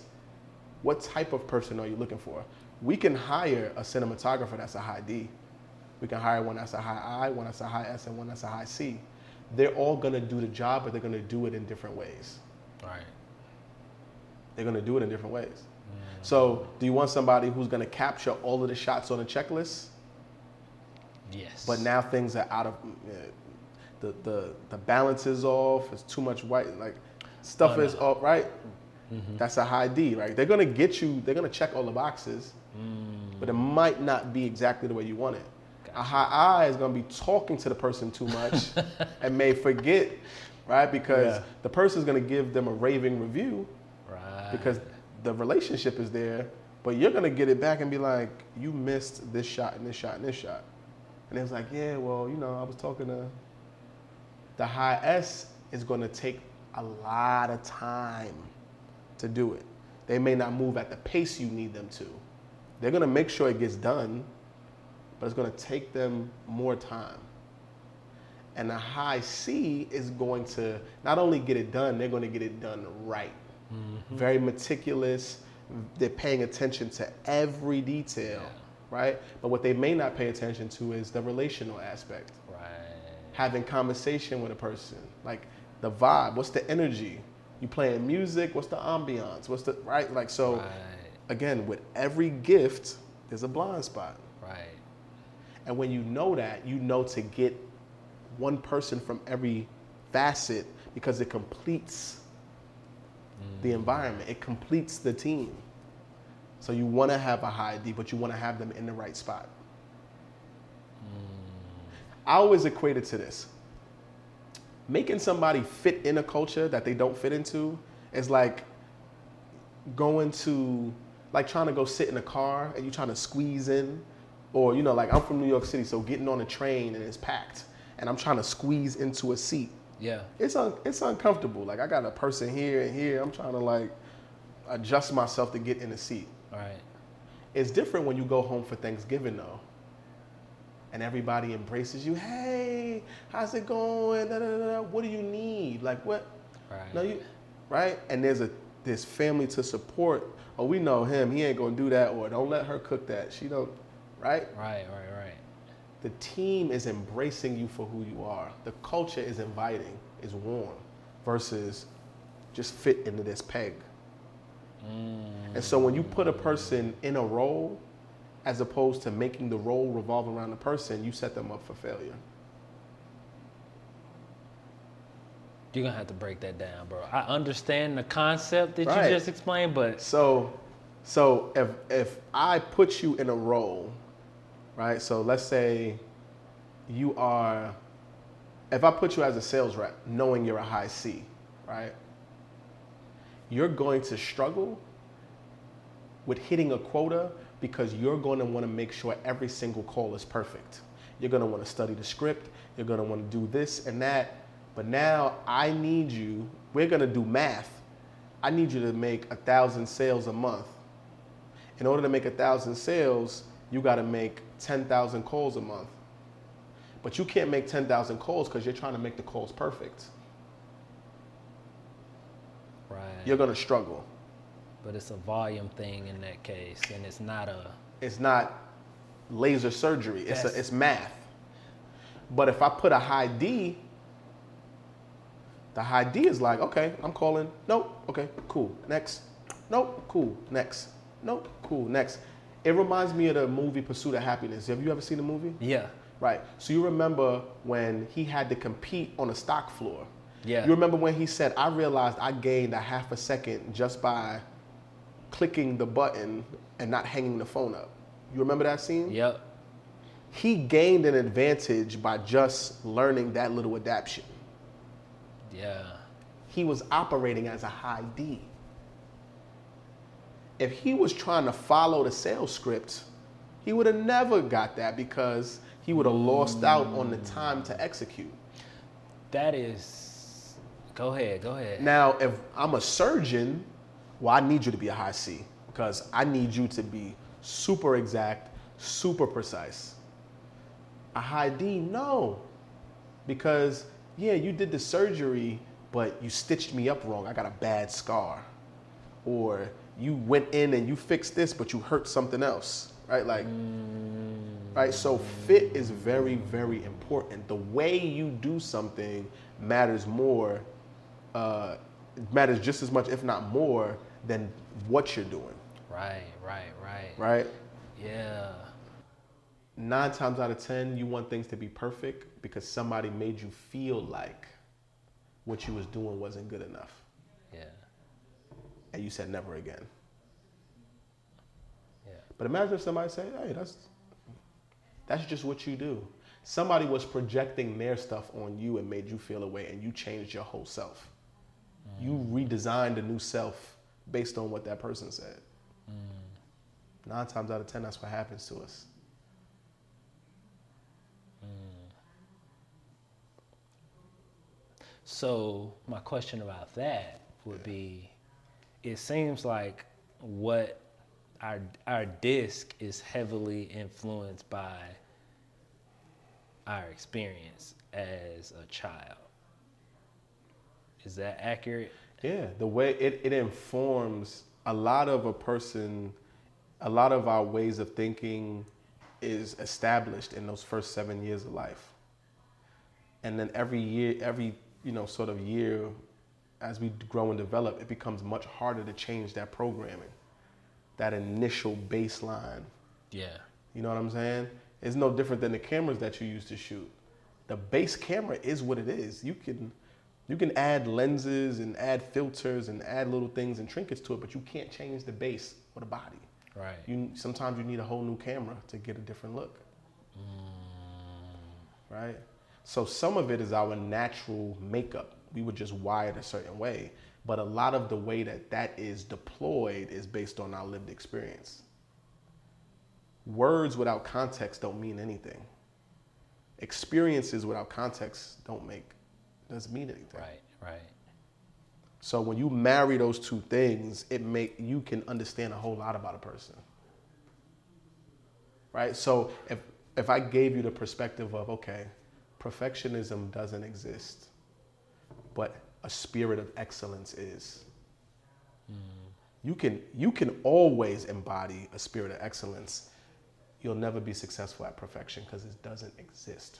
What type of person are you looking for? We can hire a cinematographer that's a high D. We can hire one that's a high I, one that's a high S, and one that's a high C. They're all gonna do the job, but they're gonna do it in different ways. Right. They're gonna do it in different ways. So, do you want somebody who's gonna capture all of the shots on the checklist? Yes. But now things are out of uh, the the the balance is off. It's too much white. Like stuff Oh, is no. off. Right. That's a high D. Right. They're gonna get you. They're gonna check all the boxes, but it might not be exactly the way you want it. A high I is gonna be talking to the person too much [LAUGHS] and may forget. Right. Because Yeah. the person's gonna give them a raving review. Because the relationship is there, but you're gonna get it back and be like, you missed this shot and this shot and this shot. And it was like, yeah, well, you know, I was talking to the high S is gonna take a lot of time to do it. They may not move at the pace you need them to. They're gonna make sure it gets done, but it's gonna take them more time. And the high C is going to not only get it done, they're gonna get it done right. Mm-hmm. very meticulous. They're paying attention to every detail, right? But what they may not pay attention to is the relational aspect. Right. Having conversation with a person, like the vibe, what's the energy? You playing music, what's the ambiance? What's the right? Like so Right. again, with every gift, there's a blind spot. Right. And when you know that, you know to get one person from every facet because it completes Mm. the environment, it completes the team. So you want to have a high D, but you want to have them in the right spot. Mm. I always equate it to this. Making somebody fit in a culture that they don't fit into is like going to like trying to go sit in a car and you're trying to squeeze in. Or you know like i'm from new york city so getting on a train and it's packed and i'm trying to squeeze into a seat Yeah. it's un- it's uncomfortable like i got a person here and here i'm trying to like adjust myself to get in a seat Right. it's different when you go home for thanksgiving though and everybody embraces you hey how's it going da, da, da. what do you need like what Right. no, you right? And there's a this family to support. Oh, we know him. He ain't gonna do that, or don't let her cook that. She don't, right? Right. Right. The team is embracing you for who you are. The culture is inviting, is warm, versus just fit into this peg. Mm. And so when you put a person in a role, as opposed to making the role revolve around the person, you set them up for failure. You're gonna have to break that down, bro. I understand the concept that Right. you just explained, but So, so if if I put you in a role, right? So let's say you are, if I put you as a sales rep, knowing you're a high C, right? You're going to struggle with hitting a quota because you're going to want to make sure every single call is perfect. You're going to want to study the script. You're going to want to do this and that. But now I need you, we're going to do math. I need you to make a thousand sales a month. In order to make a thousand sales, you got to make 10,000 calls a month. But you can't make 10,000 calls because you're trying to make the calls perfect. right. You're going to struggle. But it's a volume thing in that case, and it's not a. It's not laser surgery. It's, a, it's math. But if I put a high D, the high D is like, okay, I'm calling. Nope. Okay, cool. Next. Nope. Cool. Next. Nope. Cool. Next. It reminds me of the movie Pursuit of Happiness. Have you ever seen the movie? Yeah. Right. So you remember when he had to compete on a stock floor. Yeah. You remember when he said, I realized I gained a half a second just by clicking the button and not hanging the phone up. You remember that scene? Yep. He gained an advantage by just learning that little adaptation. Yeah. He was operating as a high D. If he was trying to follow the sales script, he would have never got that because he would have lost out on the time to execute. That is. Go ahead. Go ahead. Now, if I'm a surgeon, well, I need you to be a high C because I need you to be super exact, super precise. A high D, no. Because, yeah, you did the surgery, but you stitched me up wrong. I got a bad scar. Or you went in and you fixed this, but you hurt something else, right? Like, right? So, fit is very, very important. The way you do something matters more uh, matters just as much, if not more, than what you're doing, Right. Right. Right. right? Yeah. Nine times out of ten, you want things to be perfect because somebody made you feel like what you was doing wasn't good enough. And you said never again. Yeah. But imagine if somebody said, "Hey, that's that's just what you do." Somebody was projecting their stuff on you and made you feel a way, and you changed your whole self. Mm. You redesigned a new self based on what that person said. Mm. Nine times out of ten, that's what happens to us. Mm. So my question about that would be, it seems like what our our DISC is heavily influenced by our experience as a child. Is that accurate? Yeah, the way it, it informs a lot of a person, a lot of our ways of thinking is established in those first seven years of life. And then every year, every, you know, sort of year, as we grow and develop, it becomes much harder to change that programming, that initial baseline. Yeah. You know what I'm saying? It's no different than the cameras that you use to shoot. The base camera is what it is. You can you can add lenses and add filters and add little things and trinkets to it, but you can't change the base or the body. Right. You sometimes you need a whole new camera to get a different look. Mm. Right? So some of it is our natural makeup. We were just wired a certain way, but a lot of the way that that is deployed is based on our lived experience. Words without context don't mean anything. Experiences without context don't make doesn't mean anything. Right. Right. So when you marry those two things, it make you can understand a whole lot about a person. Right? So if if I gave you the perspective of okay, perfectionism doesn't exist, but a spirit of excellence is. Mm. You can you can always embody a spirit of excellence. You'll never be successful at perfection because it doesn't exist.